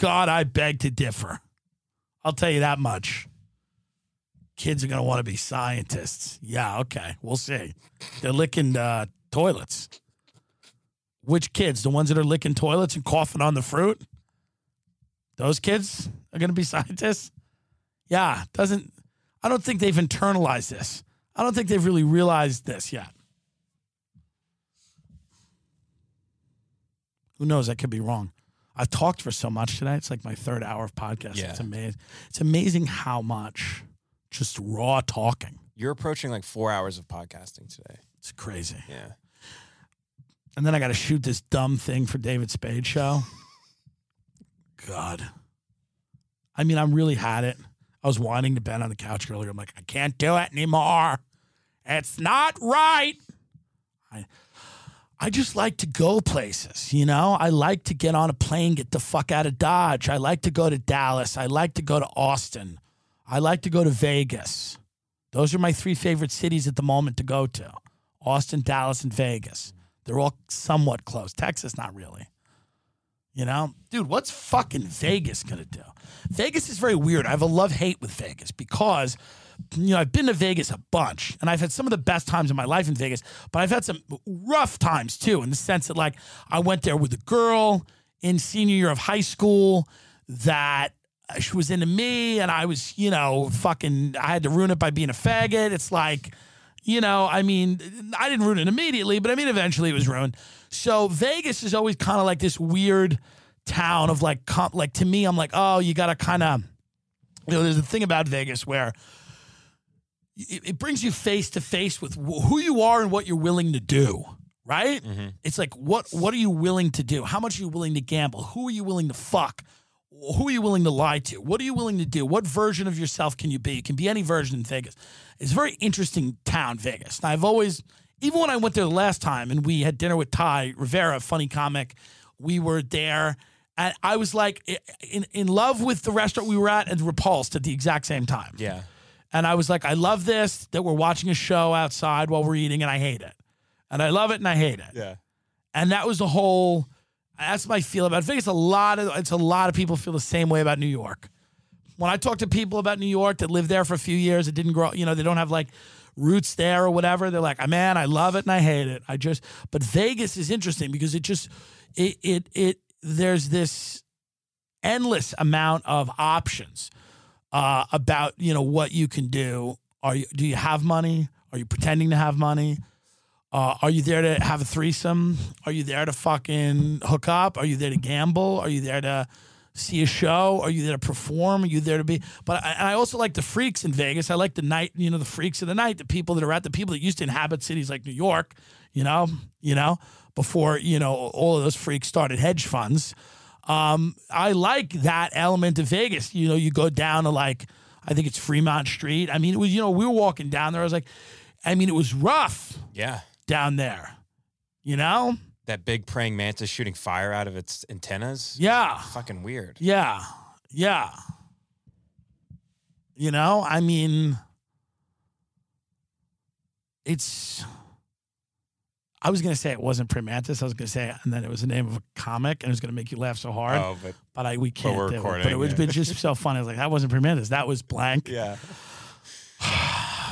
God, I beg to differ. I'll tell you that much. Kids are going to want to be scientists. Yeah, okay. We'll see. They're licking uh, toilets. Which kids? The ones that are licking toilets and coughing on the fruit? Those kids are going to be scientists? Yeah, doesn't I don't think they've internalized this. I don't think they've really realized this yet. Who knows? I could be wrong. I've talked for so much today. It's like my third hour of podcast. Yeah. It's amazing. It's amazing how much just raw talking. You're approaching like four hours of podcasting today. It's crazy. Yeah. And then I got to shoot this dumb thing for David Spade show. God. I mean, I'm really had it. I was whining to Ben on the couch earlier. I'm like, I can't do it anymore. It's not right. I, I just like to go places, you know? I like to get on a plane, get the fuck out of Dodge. I like to go to Dallas. I like to go to Austin. I like to go to Vegas. Those are my three favorite cities at the moment to go to Austin, Dallas, and Vegas. They're all somewhat close. Texas, not really. You know, dude, what's fucking Vegas gonna do? Vegas is very weird. I have a love hate with Vegas because, you know, I've been to Vegas a bunch and I've had some of the best times in my life in Vegas, but I've had some rough times too, in the sense that, like, I went there with a girl in senior year of high school that she was into me and I was, you know, fucking, I had to ruin it by being a faggot. It's like, you know, I mean, I didn't ruin it immediately, but I mean, eventually it was ruined. So Vegas is always kind of like this weird town of like, like to me, I'm like, oh, you got to kind of, you know, there's a thing about Vegas where it, it brings you face to face with wh- who you are and what you're willing to do. Right? Mm-hmm. It's like what what are you willing to do? How much are you willing to gamble? Who are you willing to fuck? Who are you willing to lie to? What are you willing to do? What version of yourself can you be? You can be any version in Vegas. It's a very interesting town, Vegas. And I've always, even when I went there the last time and we had dinner with Ty Rivera, funny comic, we were there. And I was like in, in love with the restaurant we were at and repulsed at the exact same time. Yeah. And I was like, I love this that we're watching a show outside while we're eating, and I hate it. And I love it and I hate it. Yeah. And that was the whole. That's my feel about Vegas. A lot of it's a lot of people feel the same way about New York. When I talk to people about New York that lived there for a few years, that didn't grow, you know, they don't have like roots there or whatever. They're like, ah, man, I love it and I hate it. I just, but Vegas is interesting because it just, it, it, it. There's this endless amount of options uh, about you know what you can do. Are you do you have money? Are you pretending to have money? Uh, are you there to have a threesome? Are you there to fucking hook up? Are you there to gamble? Are you there to see a show? Are you there to perform? Are you there to be? But I, I also like the freaks in Vegas. I like the night, you know, the freaks of the night, the people that are at the people that used to inhabit cities like New York, you know, you know. before you know all of those freaks started hedge funds. Um, I like that element of Vegas. You know, you go down to like I think it's Fremont Street. I mean, it was you know we were walking down there. I was like, I mean, it was rough Yeah. down there. You know? That big praying mantis shooting fire out of its antennas. Yeah. Fucking weird. Yeah. Yeah. You know, I mean, it's. I was going to say it wasn't Primantis. I was going to say, and then it was the name of a comic, and it was going to make you laugh so hard. Oh, but but I we can't we're do it. But it would have been just so funny. I was like, that wasn't Primantis. That was blank. yeah.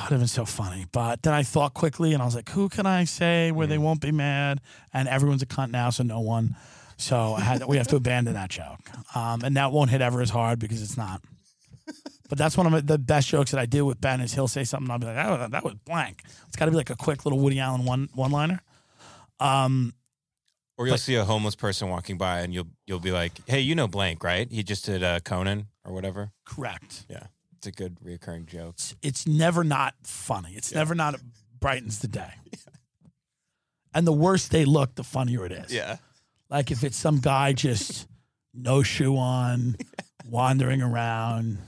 It would have been so funny. But then I thought quickly and I was like, who can I say where they Mm. won't be mad? And everyone's a cunt now, so no one. So I had, we have to abandon that joke. Um, and that won't hit ever as hard because it's not. But that's one of the best jokes that I do with Ben is he'll say something, I'll be like, was, that was blank. It's got to be like a quick little Woody Allen one one liner. Um, Or you'll But- see a homeless person walking by and you'll you'll be like, "Hey, you know blank, right? He just did uh, Conan or whatever." correct. Yeah, it's a good reoccurring joke. It's, it's never not funny. It's never not brightens the day. And the worse they look, the funnier it is. Yeah. Like if it's some guy just no shoe on, wandering around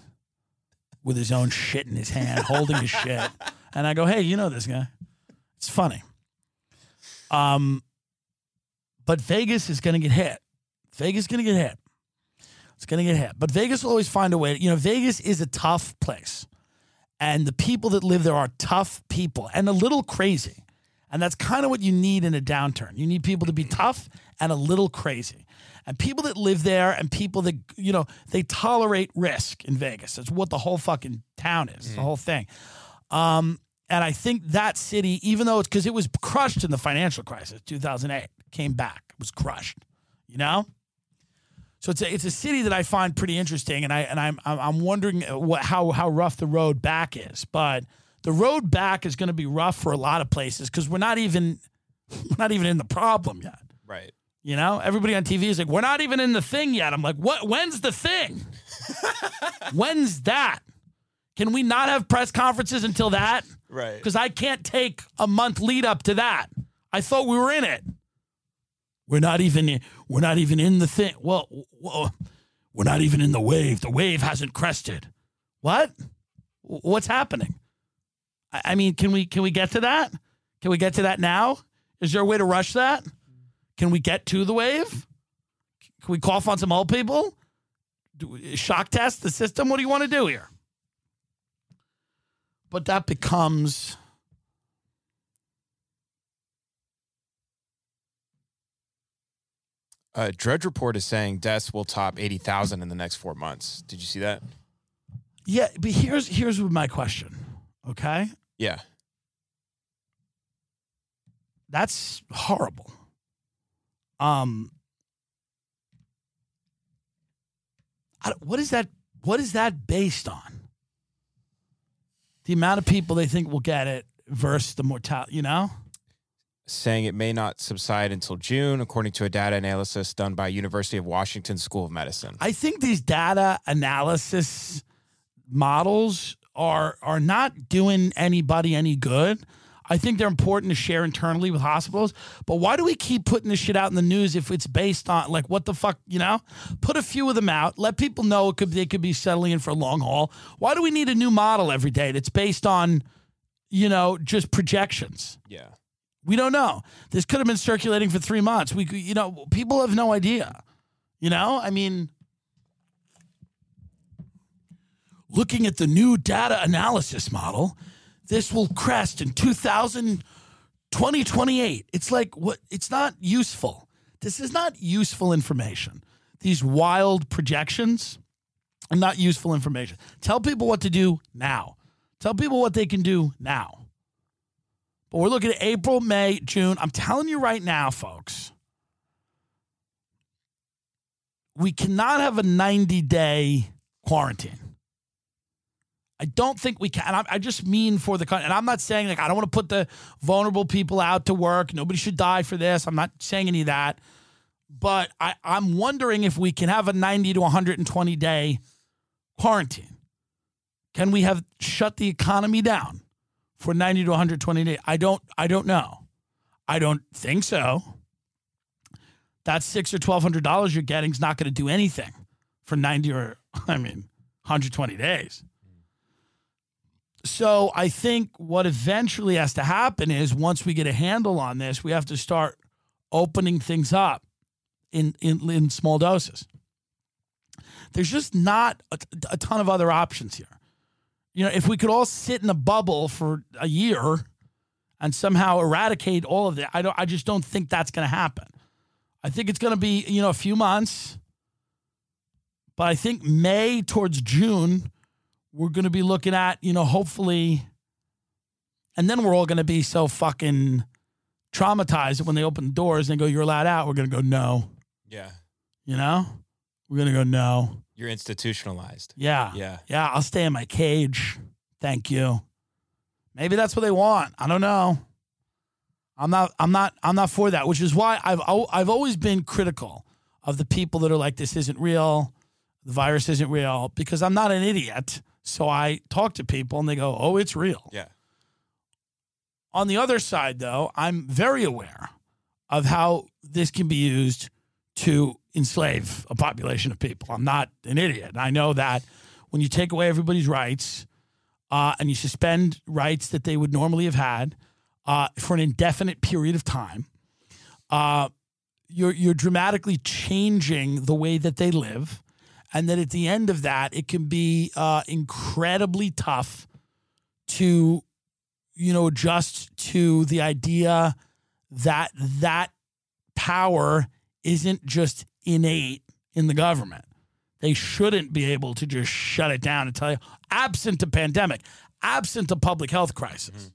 with his own shit in his hand, holding his shit. And I go, hey, you know this guy. It's funny. Um, but Vegas is going to get hit. Vegas is going to get hit. It's going to get hit. But Vegas will always find a way. You know, Vegas is a tough place. And the people that live there are tough people and a little crazy. And that's kind of what you need in a downturn. You need people to be tough and a little crazy. And people that live there and people that, you know, they tolerate risk in Vegas. That's what the whole fucking town is, the whole thing. Um, and I think that city, even though it's because it was crushed in the financial crisis, 2008, came back, was crushed, you know? So it's a, it's a city that I find pretty interesting, and I and I'm I'm wondering uh, what how how rough the road back is. But the road back is going to be rough for a lot of places because we're not even we're not even in the problem yet. Right. You know, everybody on TV is like, we're not even in the thing yet. I'm like, what? When's the thing? When's that? Can we not have press conferences until that? Right. Because I can't take a month lead up to that. I thought we were in it. We're not even. We're not even in the thing. Well, well, we're not even in the wave. The wave hasn't crested. What? What's happening? I I mean, can we can we get to that? Can we get to that now? Is there a way to rush that? Can we get to the wave? Can we cough on some old people? Do, shock test the system? What do you want to do here? But that becomes Uh, Drudge Report is saying deaths will top 80,000 in the next four months. Did you see that? yeah. But here's here's my question. Okay, Yeah. that's horrible. Um, I what is that? What is that based on? The amount of people they think will get it versus the mortality. You know. Saying it may not subside until June, according to a data analysis done by University of Washington School of Medicine. I think these data analysis models are are not doing anybody any good. I think they're important to share internally with hospitals, but why do we keep putting this shit out in the news if it's based on like what the fuck, you know? Put a few of them out, let people know it could they could be settling in for a long haul. Why do we need a new model every day that's based on, you know, just projections? yeah. We don't know. This could have been circulating for three months. We, you know, people have no idea. You know, I mean, looking at the new data analysis model, this will crest in 2000, 2028. It's like what? It's not useful. This is not useful information. These wild projections are not useful information. Tell people what to do now. Tell people what they can do now. But we're looking at April, May, June. I'm telling you right now, folks, we cannot have a 90 day quarantine. I don't think we can. I, I just mean for the country. And I'm not saying like I don't want to put the vulnerable people out to work. Nobody should die for this. I'm not saying any of that. But I, I'm wondering if we can have a 90 to 120 day quarantine. Can we have shut the economy down? for 90 to 120 days? I don't I don't know. I don't think so. that six or twelve hundred dollars you're getting is not going to do anything for ninety or I mean, 120 days. So I think what eventually has to happen is once we get a handle on this, we have to start opening things up in in, in small doses. There's just not a, ton of other options here. You know, if we could all sit in a bubble for a year and somehow eradicate all of that, I don't. I just don't think that's going to happen. I think it's going to be you know a few months, but I think May towards June, we're going to be looking at you know hopefully, and then we're all going to be so fucking traumatized that when they open the doors and they go, "You're allowed out," we're going to go, "No," Yeah. you know, we're going to go, "No." You're institutionalized. Yeah. Yeah. Yeah, I'll stay in my cage. Thank you. Maybe that's what they want. I don't know. I'm not I'm not I'm not for that, which is why I've I've always been critical of the people that are like this isn't real. The virus isn't real because I'm not an idiot. So I talk to people and they go, "Oh, it's real." Yeah. On the other side, though, I'm very aware of how this can be used to enslave a population of people. I'm not an idiot. I know that when you take away everybody's rights uh, and you suspend rights that they would normally have had uh, for an indefinite period of time, uh, you're you're dramatically changing the way that they live, and that at the end of that, it can be uh, incredibly tough to you know, adjust to the idea that that power isn't just innate in the government. They shouldn't be able to just shut it down and tell you, absent a pandemic, absent a public health crisis.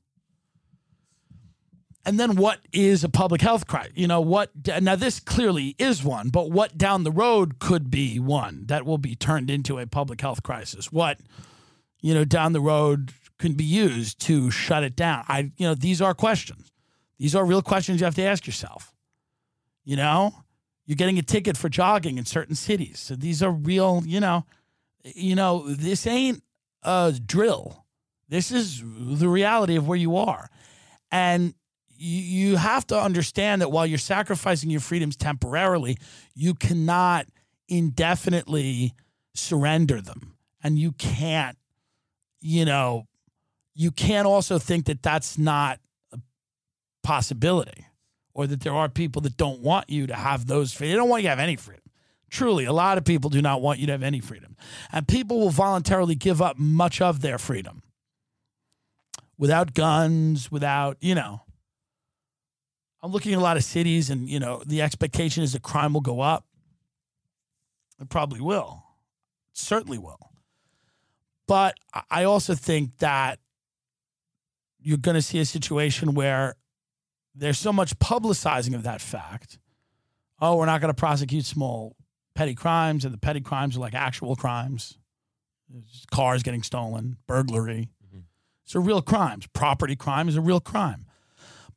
And then what is a public health crisis? You know, what now this clearly is one, but what down the road could be one that will be turned into a public health crisis? What, you know, down the road can be used to shut it down? I, you know, these are questions. These are real questions you have to ask yourself. You know, you're getting a ticket for jogging in certain cities. So these are real, you know, you know, this ain't a drill. This is the reality of where you are. And you, you have to understand that while you're sacrificing your freedoms temporarily, you cannot indefinitely surrender them. And you can't, you know, you can't also think that that's not a possibility or that there are people that don't want you to have those freedoms. They don't want you to have any freedom. Truly, a lot of people do not want you to have any freedom. And people will voluntarily give up much of their freedom without guns, without, you know. I'm looking at a lot of cities and, you know, the expectation is that crime will go up. It probably will. It certainly will. But I also think that you're going to see a situation where there's so much publicizing of that fact. Oh, we're not going to prosecute small petty crimes, and the petty crimes are like actual crimes. There's cars getting stolen, burglary. Mm-hmm. So real crimes. Property crime is a real crime.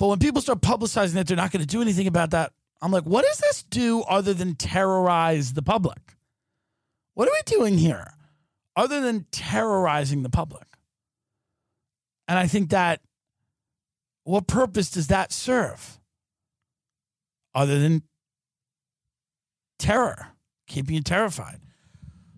But when people start publicizing that they're not going to do anything about that, I'm like, what does this do other than terrorize the public? What are we doing here other than terrorizing the public? And I think that what purpose does that serve other than terror, keeping you terrified?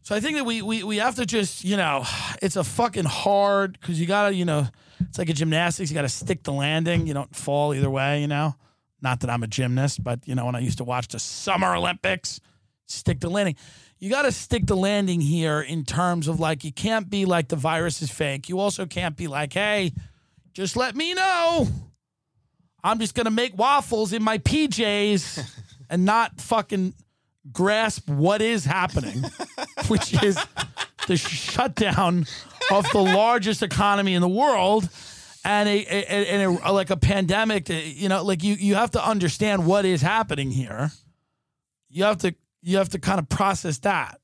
So I think that we we we have to just, you know, it's a fucking hard because you gotta, you know, it's like a gymnastics, you gotta stick the landing. You don't fall either way, you know. Not that I'm a gymnast, but you know, when I used to watch the Summer Olympics, stick the landing. You gotta stick the landing here in terms of like you can't be like the virus is fake. You also can't be like, hey, just let me know. I'm just gonna make waffles in my PJs and not fucking grasp what is happening, which is the shutdown of the largest economy in the world and a, a, a, like a pandemic. Uh, you know, like you you have to understand what is happening here. You have to you have to kind of process that,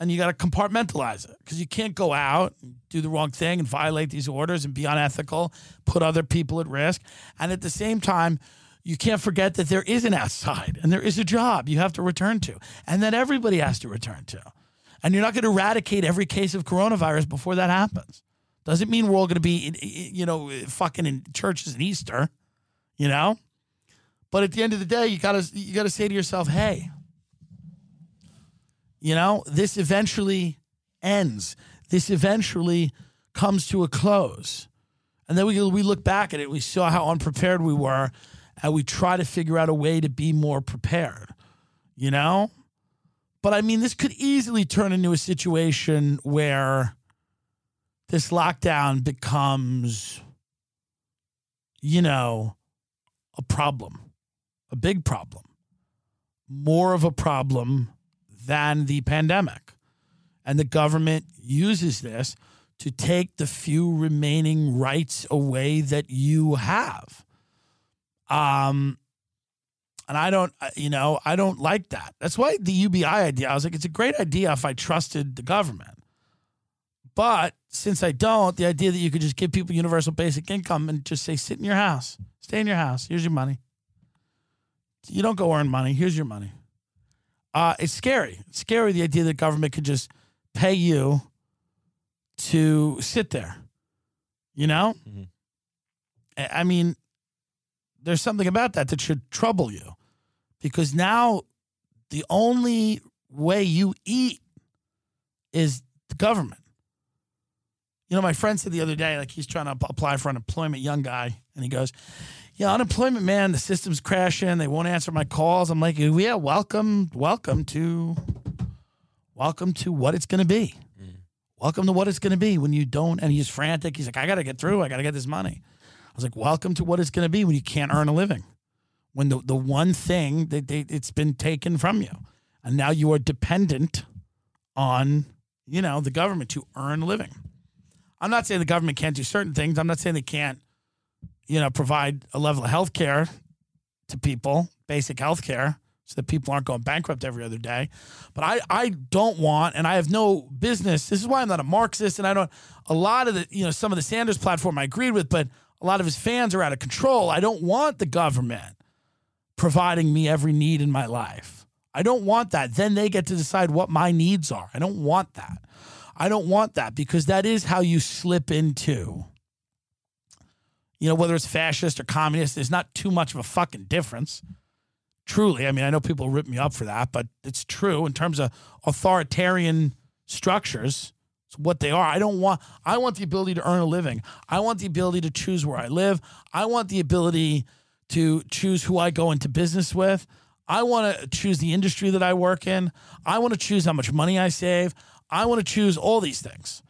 and you got to compartmentalize it because you can't go out and do the wrong thing and violate these orders and be unethical, put other people at risk, and at the same time you can't forget that there is an outside and there is a job you have to return to and that everybody has to return to. And you're not going to eradicate every case of coronavirus before that happens. Doesn't mean we're all going to be, you know, fucking in churches and Easter, you know? But at the end of the day, you gotta you gotta say to yourself, hey, you know, this eventually ends. This eventually comes to a close. And then we, we look back at it, we saw how unprepared we were, and we try to figure out a way to be more prepared, you know? But I mean, this could easily turn into a situation where this lockdown becomes, you know, a problem, a big problem, more of a problem than the pandemic. And the government uses this to take the few remaining rights away that you have. Um, and I don't, you know, I don't like that. That's why the UBI idea, I was like, it's a great idea if I trusted the government. But since I don't, the idea that you could just give people universal basic income and just say, sit in your house, stay in your house, here's your money. You don't go earn money, here's your money. Uh, it's scary. It's scary the idea that government could just pay you to sit there. You know? Mhm. I I mean, there's something about that that should trouble you because now the only way you eat is the government. You know, my friend said the other day, like he's trying to apply for unemployment, young guy, and he goes, Yeah, unemployment, man, the system's crashing. They won't answer my calls. I'm like, Yeah, welcome, welcome to, welcome to what it's going to be. Mm. Welcome to what it's going to be when you don't. And he's frantic. He's like, I got to get through. I got to get this money. I was like, welcome to what it's going to be when you can't earn a living. When the, the one thing that they, it's been taken from you. And now you are dependent on, you know, the government to earn a living. I'm not saying the government can't do certain things. I'm not saying they can't, you know, provide a level of health care to people, basic health care, so that people aren't going bankrupt every other day. But I, I don't want, and I have no business. This is why I'm not a Marxist, and I don't. A lot of the, you know, some of the Sanders platform I agreed with, but a lot of his fans are out of control. I don't want the government providing me every need in my life. I don't want that. Then they get to decide what my needs are. I don't want that. I don't want that because that is how you slip into, you know, whether it's fascist or communist, there's not too much of a fucking difference. Truly. I mean, I know people rip me up for that, but it's true in terms of authoritarian structures. What they are. I don't want I want the ability to earn a living. I want the ability to choose where I live. I want the ability to choose who I go into business with. I want to choose the industry that I work in. I want to choose how much money I save. I want to choose all these things.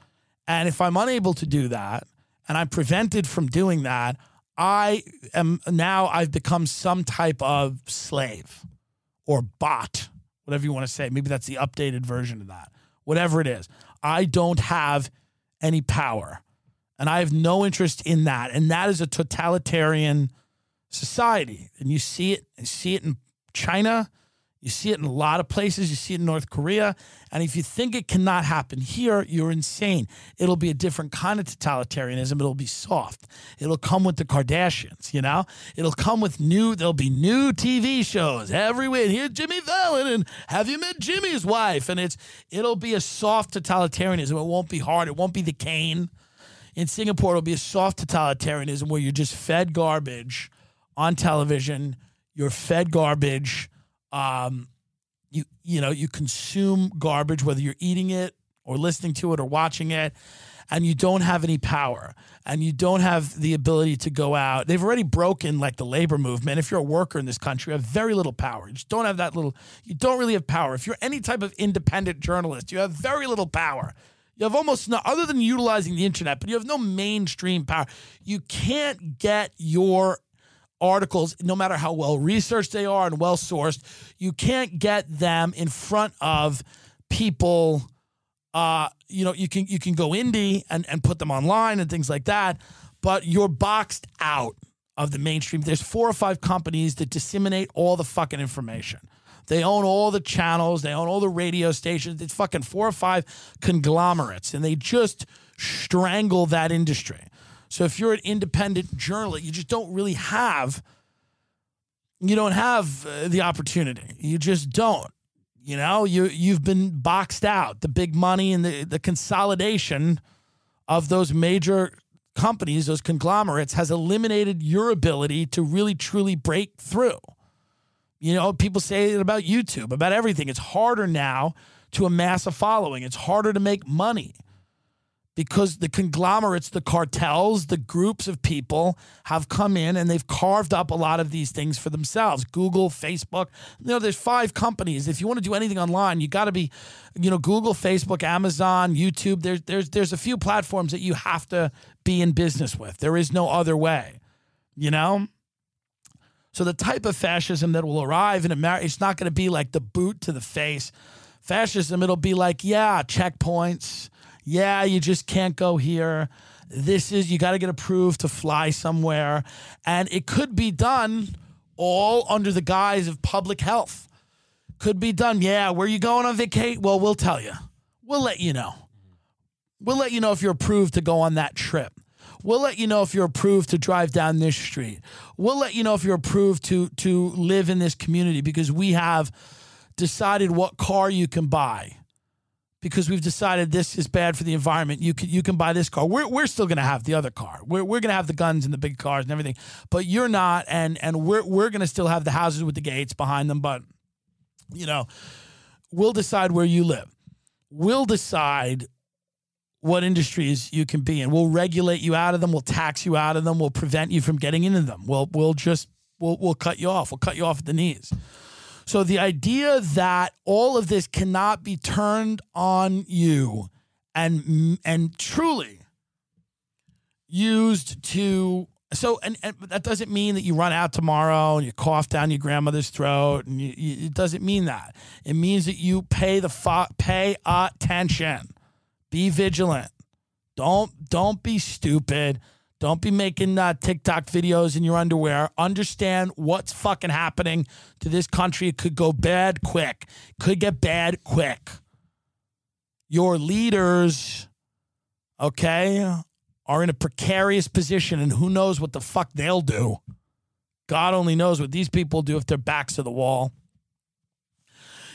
And if I'm unable to do that and I'm prevented from doing that, I am now I've become some type of slave or bot, whatever you want to say. Maybe that's the updated version of that. Whatever it is. I don't have any power. And I have no interest in that. And that is a totalitarian society. And you see it, you see it in China, you see it in a lot of places, you see it in North Korea. And if you think it cannot happen here, you're insane. It'll be a different kind of totalitarianism. It'll be soft. It'll come with the Kardashians, you know? It'll come with new, there'll be new TV shows every week. Here's Jimmy Fallon and have you met Jimmy's wife? And it's it'll be a soft totalitarianism. It won't be hard. It won't be the cane. In Singapore, it'll be a soft totalitarianism where you're just fed garbage on television. You're fed garbage. Um, you you know you consume garbage whether you're eating it or listening to it or watching it, and you don't have any power and you don't have the ability to go out. They've already broken like the labor movement. If you're a worker in this country, you have very little power. You just don't have that little. You don't really have power. If you're any type of independent journalist, you have very little power. You have almost no, other than utilizing the internet, but you have no mainstream power. You can't get your articles, no matter how well researched they are and well sourced, you can't get them in front of people. Uh, you know, you can you can go indie and, and put them online and things like that, but you're boxed out of the mainstream. There's four or five companies that disseminate all the fucking information. They own all the channels, they own all the radio stations. It's fucking four or five conglomerates, and they just strangle that industry. So if you're an independent journalist, you just don't really have you don't have uh, the opportunity. You just don't. You know, you you've been boxed out. The big money and the the consolidation of those major companies, those conglomerates, has eliminated your ability to really truly break through. You know, people say it about YouTube, about everything. It's harder now to amass a following, it's harder to make money because the conglomerates, the cartels, the groups of people have come in and they've carved up a lot of these things for themselves. Google, Facebook, you know, there's five companies. If you want to do anything online, you got to be, you know, Google, Facebook, Amazon, YouTube. There's there's there's a few platforms that you have to be in business with. There is no other way, you know. So the type of fascism that will arrive in America, it's not going to be like the boot to the face. Fascism, it'll be like, yeah, checkpoints yeah, you just can't go here. This is, you got to get approved to fly somewhere. And it could be done all under the guise of public health. Could be done. Yeah, where you going on vacation? Well, we'll tell you. We'll let you know. We'll let you know if you're approved to go on that trip. We'll let you know if you're approved to drive down this street. We'll let you know if you're approved to to live in this community because we have decided what car you can buy because we've decided this is bad for the environment. You can you can buy this car. We're we're still going to have the other car. We're we're going to have the guns and the big cars and everything. But you're not, and and we're we're going to still have the houses with the gates behind them. But you know, we'll decide where you live. We'll decide what industries you can be in. We'll regulate you out of them. We'll tax you out of them. We'll prevent you from getting into them. We'll we'll just we'll we'll cut you off. We'll cut you off at the knees. So the idea that all of this cannot be turned on you and and truly used to so and, and that doesn't mean that you run out tomorrow and you cough down your grandmother's throat and you, you, it doesn't mean that. It means that you pay the fo- pay attention. Be vigilant. Don't don't be stupid don't be making uh, TikTok videos in your underwear. Understand what's fucking happening to this country. It could go bad quick. Could get bad quick. Your leaders, okay, are in a precarious position, and who knows what the fuck they'll do. God only knows what these people do if their backs to the wall.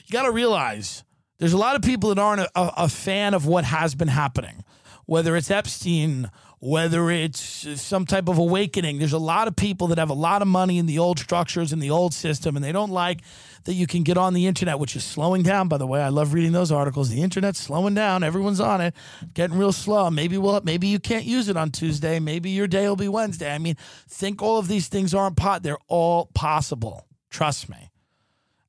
You got to realize there's a lot of people that aren't a, a fan of what has been happening, whether it's Epstein whether it's some type of awakening. There's a lot of people that have a lot of money in the old structures in the old system, and they don't like that you can get on the internet, which is slowing down. By the way, I love reading those articles. The internet's slowing down. Everyone's on it, getting real slow. Maybe we'll, maybe you can't use it on Tuesday. Maybe your day will be Wednesday. I mean, think all of these things aren't pot. They're all possible. Trust me.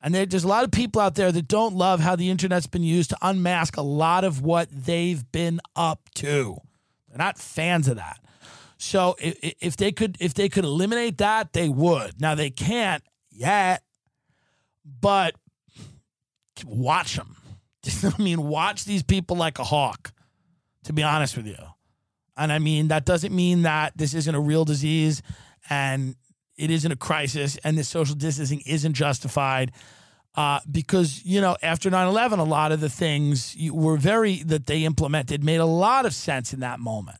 And there's a lot of people out there that don't love how the internet's been used to unmask a lot of what they've been up to. They're not fans of that. So if, if they could if they could eliminate that, they would. Now they can't yet, but watch them. I mean, watch these people like a hawk. To be honest with you, and I mean that doesn't mean that this isn't a real disease and it isn't a crisis and this social distancing isn't justified. Uh, because you know after 9-11 a lot of the things were very that they implemented made a lot of sense in that moment.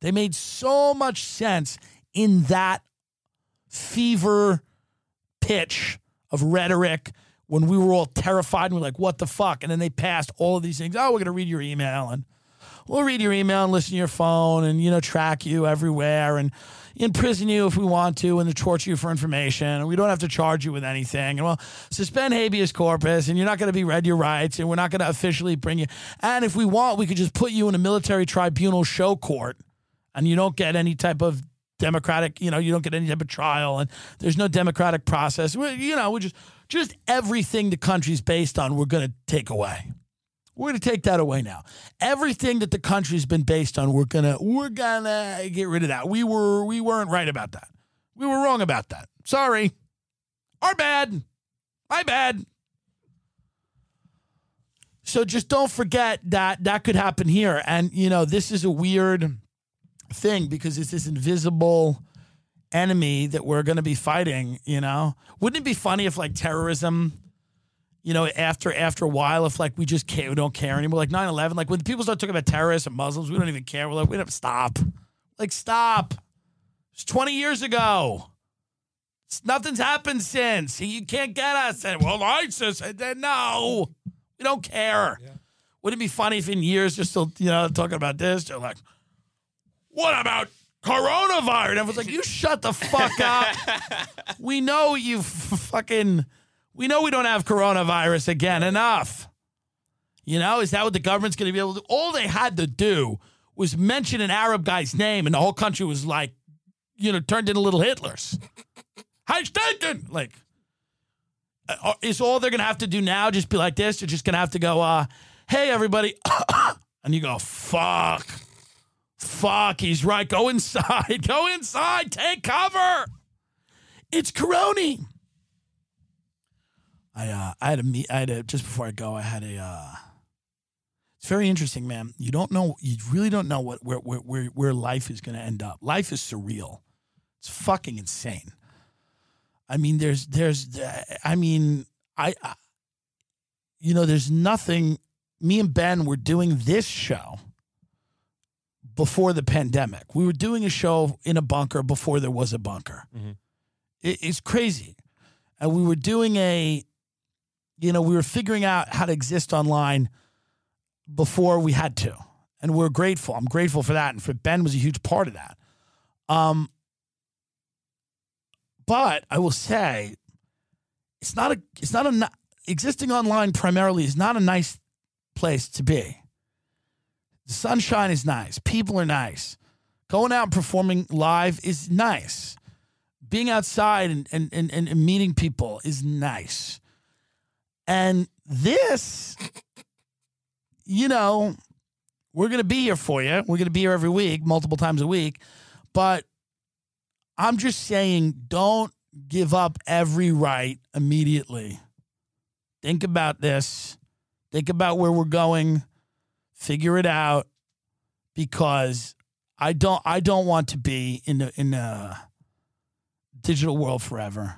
They made so much sense in that fever pitch of rhetoric when we were all terrified and we we're like what the fuck? And then they passed all of these things. Oh we're going to read your email and we'll read your email and listen to your phone and you know track you everywhere and imprison you if we want to and to torture you for information. And we don't have to charge you with anything. And we'll suspend habeas corpus and you're not going to be read your rights and we're not going to officially bring you. And if we want, we could just put you in a military tribunal show court and you don't get any type of democratic, you know, you don't get any type of trial and there's no democratic process. We, you know, we just, just everything the country's based on, we're going to take away. We're going to take that away now. Everything that the country's been based on, we're gonna we're gonna get rid of that. We were we weren't right about that. We were wrong about that. Sorry. Our bad. My bad. So just don't forget that that could happen here. And you know, this is a weird thing because it's this invisible enemy that we're going to be fighting, you know. Wouldn't it be funny if like terrorism you know, after after a while, if like we just care, we don't care anymore. Like 9-11, like when people start talking about terrorists and Muslims, we don't even care. We're like, we don't stop. Like, stop. It's 20 years ago. It's, nothing's happened since. You can't get us. And well, ISIS. And then no, we don't care. Yeah. Wouldn't it be funny if in years just still, you know, talking about this, they're like, what about coronavirus. And everyone's like, you shut the fuck up. we know you fucking, we know we don't have coronavirus again. Enough. You know, is that what the government's going to be able to do? All they had to do was mention an Arab guy's name, and the whole country was like, you know, turned into little Hitlers. Hi, Stanton! Like, uh, is all they're going to have to do now just be like this? They're just going to have to go, uh, hey, everybody. and you go, fuck. Fuck, he's right. Go inside. Go inside. Take cover. It's Coroni. I uh I had a meet I had a just before I go, I had a uh it's very interesting, man. You don't know you really don't know what where where where, where life is gonna end up. Life is surreal. It's fucking insane. I mean, there's there's I mean, I, I you know, there's nothing me and Ben were doing this show before the pandemic. We were doing a show in a bunker before there was a bunker. Mhm. It, it's crazy. And we were doing a, you know, we were figuring out how to exist online before we had to. And we're grateful. I'm grateful for that. And for Ben was a huge part of that. Um, but I will say, it's not a, it's not a, existing online primarily is not a nice place to be. The sunshine is nice. People are nice. Going out and performing live is nice. Being outside and, and, and, and meeting people is nice. And this, you know, we're going to be here for you. We're going to be here every week, multiple times a week. But I'm just saying, don't give up every right immediately. Think about this. Think about where we're going figure it out because I don't I don't want to be in the in the digital world forever.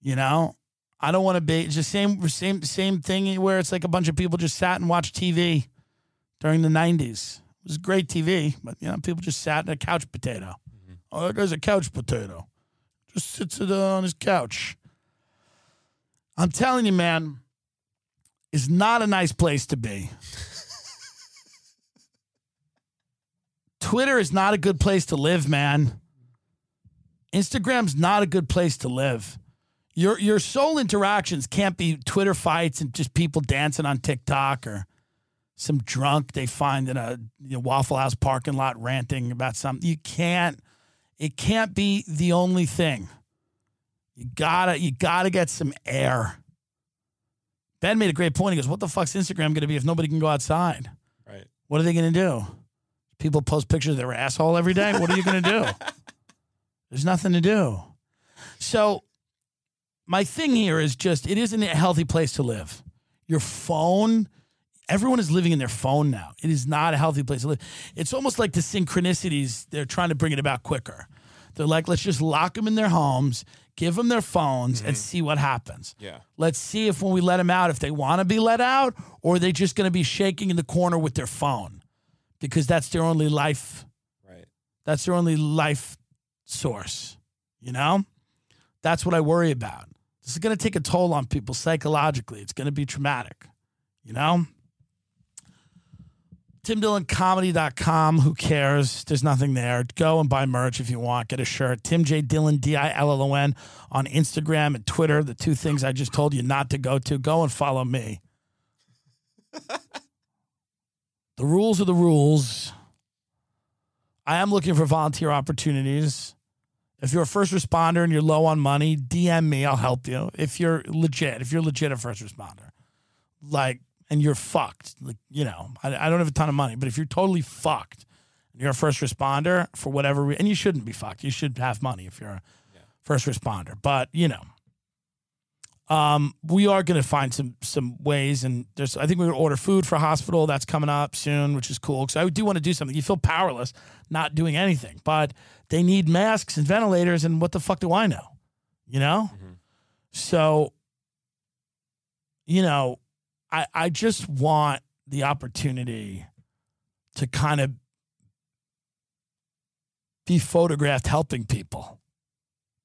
You know? I don't want to be it's the same same same thing where it's like a bunch of people just sat and watched TV during the 90s. It was great TV, but you know, people just sat in a couch potato. Mm-hmm. Oh, that guy's a couch potato. Just sits it on his couch. I'm telling you, man, is not a nice place to be. Twitter is not a good place to live, man. Instagram's not a good place to live. Your your sole interactions can't be Twitter fights and just people dancing on TikTok or some drunk they find in a you know, Waffle House parking lot ranting about something. You can't. It can't be the only thing. You gotta you gotta get some air. Ben made a great point. He goes, "What the fuck's Instagram going to be if nobody can go outside? Right. What are they going to do? People post pictures of their asshole every day. What are you going to do? There's nothing to do. So, my thing here is just it isn't a healthy place to live. Your phone, everyone is living in their phone now. It is not a healthy place to live. It's almost like the synchronicities, they're trying to bring it about quicker. They're like, let's just lock them in their homes, give them their phones, and mm-hmm. see what happens. Yeah. Let's see if when we let them out, if they want to be let out, or are they just going to be shaking in the corner with their phone because that's their only life. Right. That's their only life source. You know, that's what I worry about. This is going to take a toll on people psychologically. It's going to be traumatic. You know. TimDillonComedy.com. Who cares? There's nothing there. Go and buy merch if you want. Get a shirt. Tim J. Dillon, D I L L O N, on Instagram and Twitter. The two things I just told you not to go to. Go and follow me. the rules are the rules. I am looking for volunteer opportunities. If you're a first responder and you're low on money, DM me. I'll help you. If you're legit, if you're legit a first responder, like, and you're fucked, like, you know, I, I don't have a ton of money, but if you're totally fucked and you're a first responder for whatever, re- and you shouldn't be fucked. You should have money if you're a first responder. But, you know, um, we are going to find some some ways, and there's. I think we're going to order food for hospital. That's coming up soon, which is cool. Because I do want to do something. You feel powerless not doing anything, but they need masks and ventilators, and what the fuck do I know? You know. So, you know, I I just want the opportunity to kind of be photographed helping people.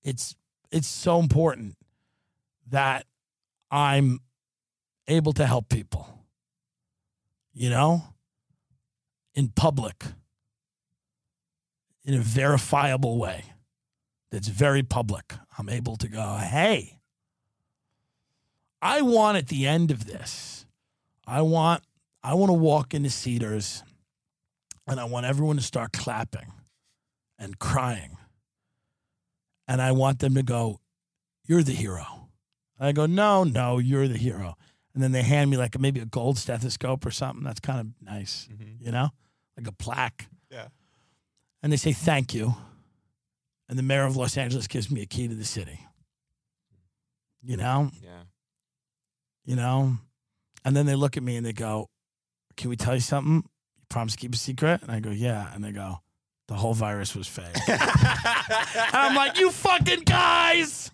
It's it's so important that I'm able to help people. You know? In public. in a verifiable way that's very public, I'm able to go, hey, I want at the end of this, I want I want to walk into Cedars and I want everyone to start clapping and crying. And I want them to go, You're the hero. I go, No, no, you're the hero. And then they hand me like maybe a gold stethoscope or something. That's kind of nice, mm-hmm. you know, like a plaque. Yeah. And they say, Thank you. And the mayor of Los Angeles gives me a key to the city. You know, Yeah. you know? And then they look at me and they go, Can we tell you something? You promise to keep a secret? And I go, Yeah. And they go, The whole virus was fake. and I'm like, You fucking guys!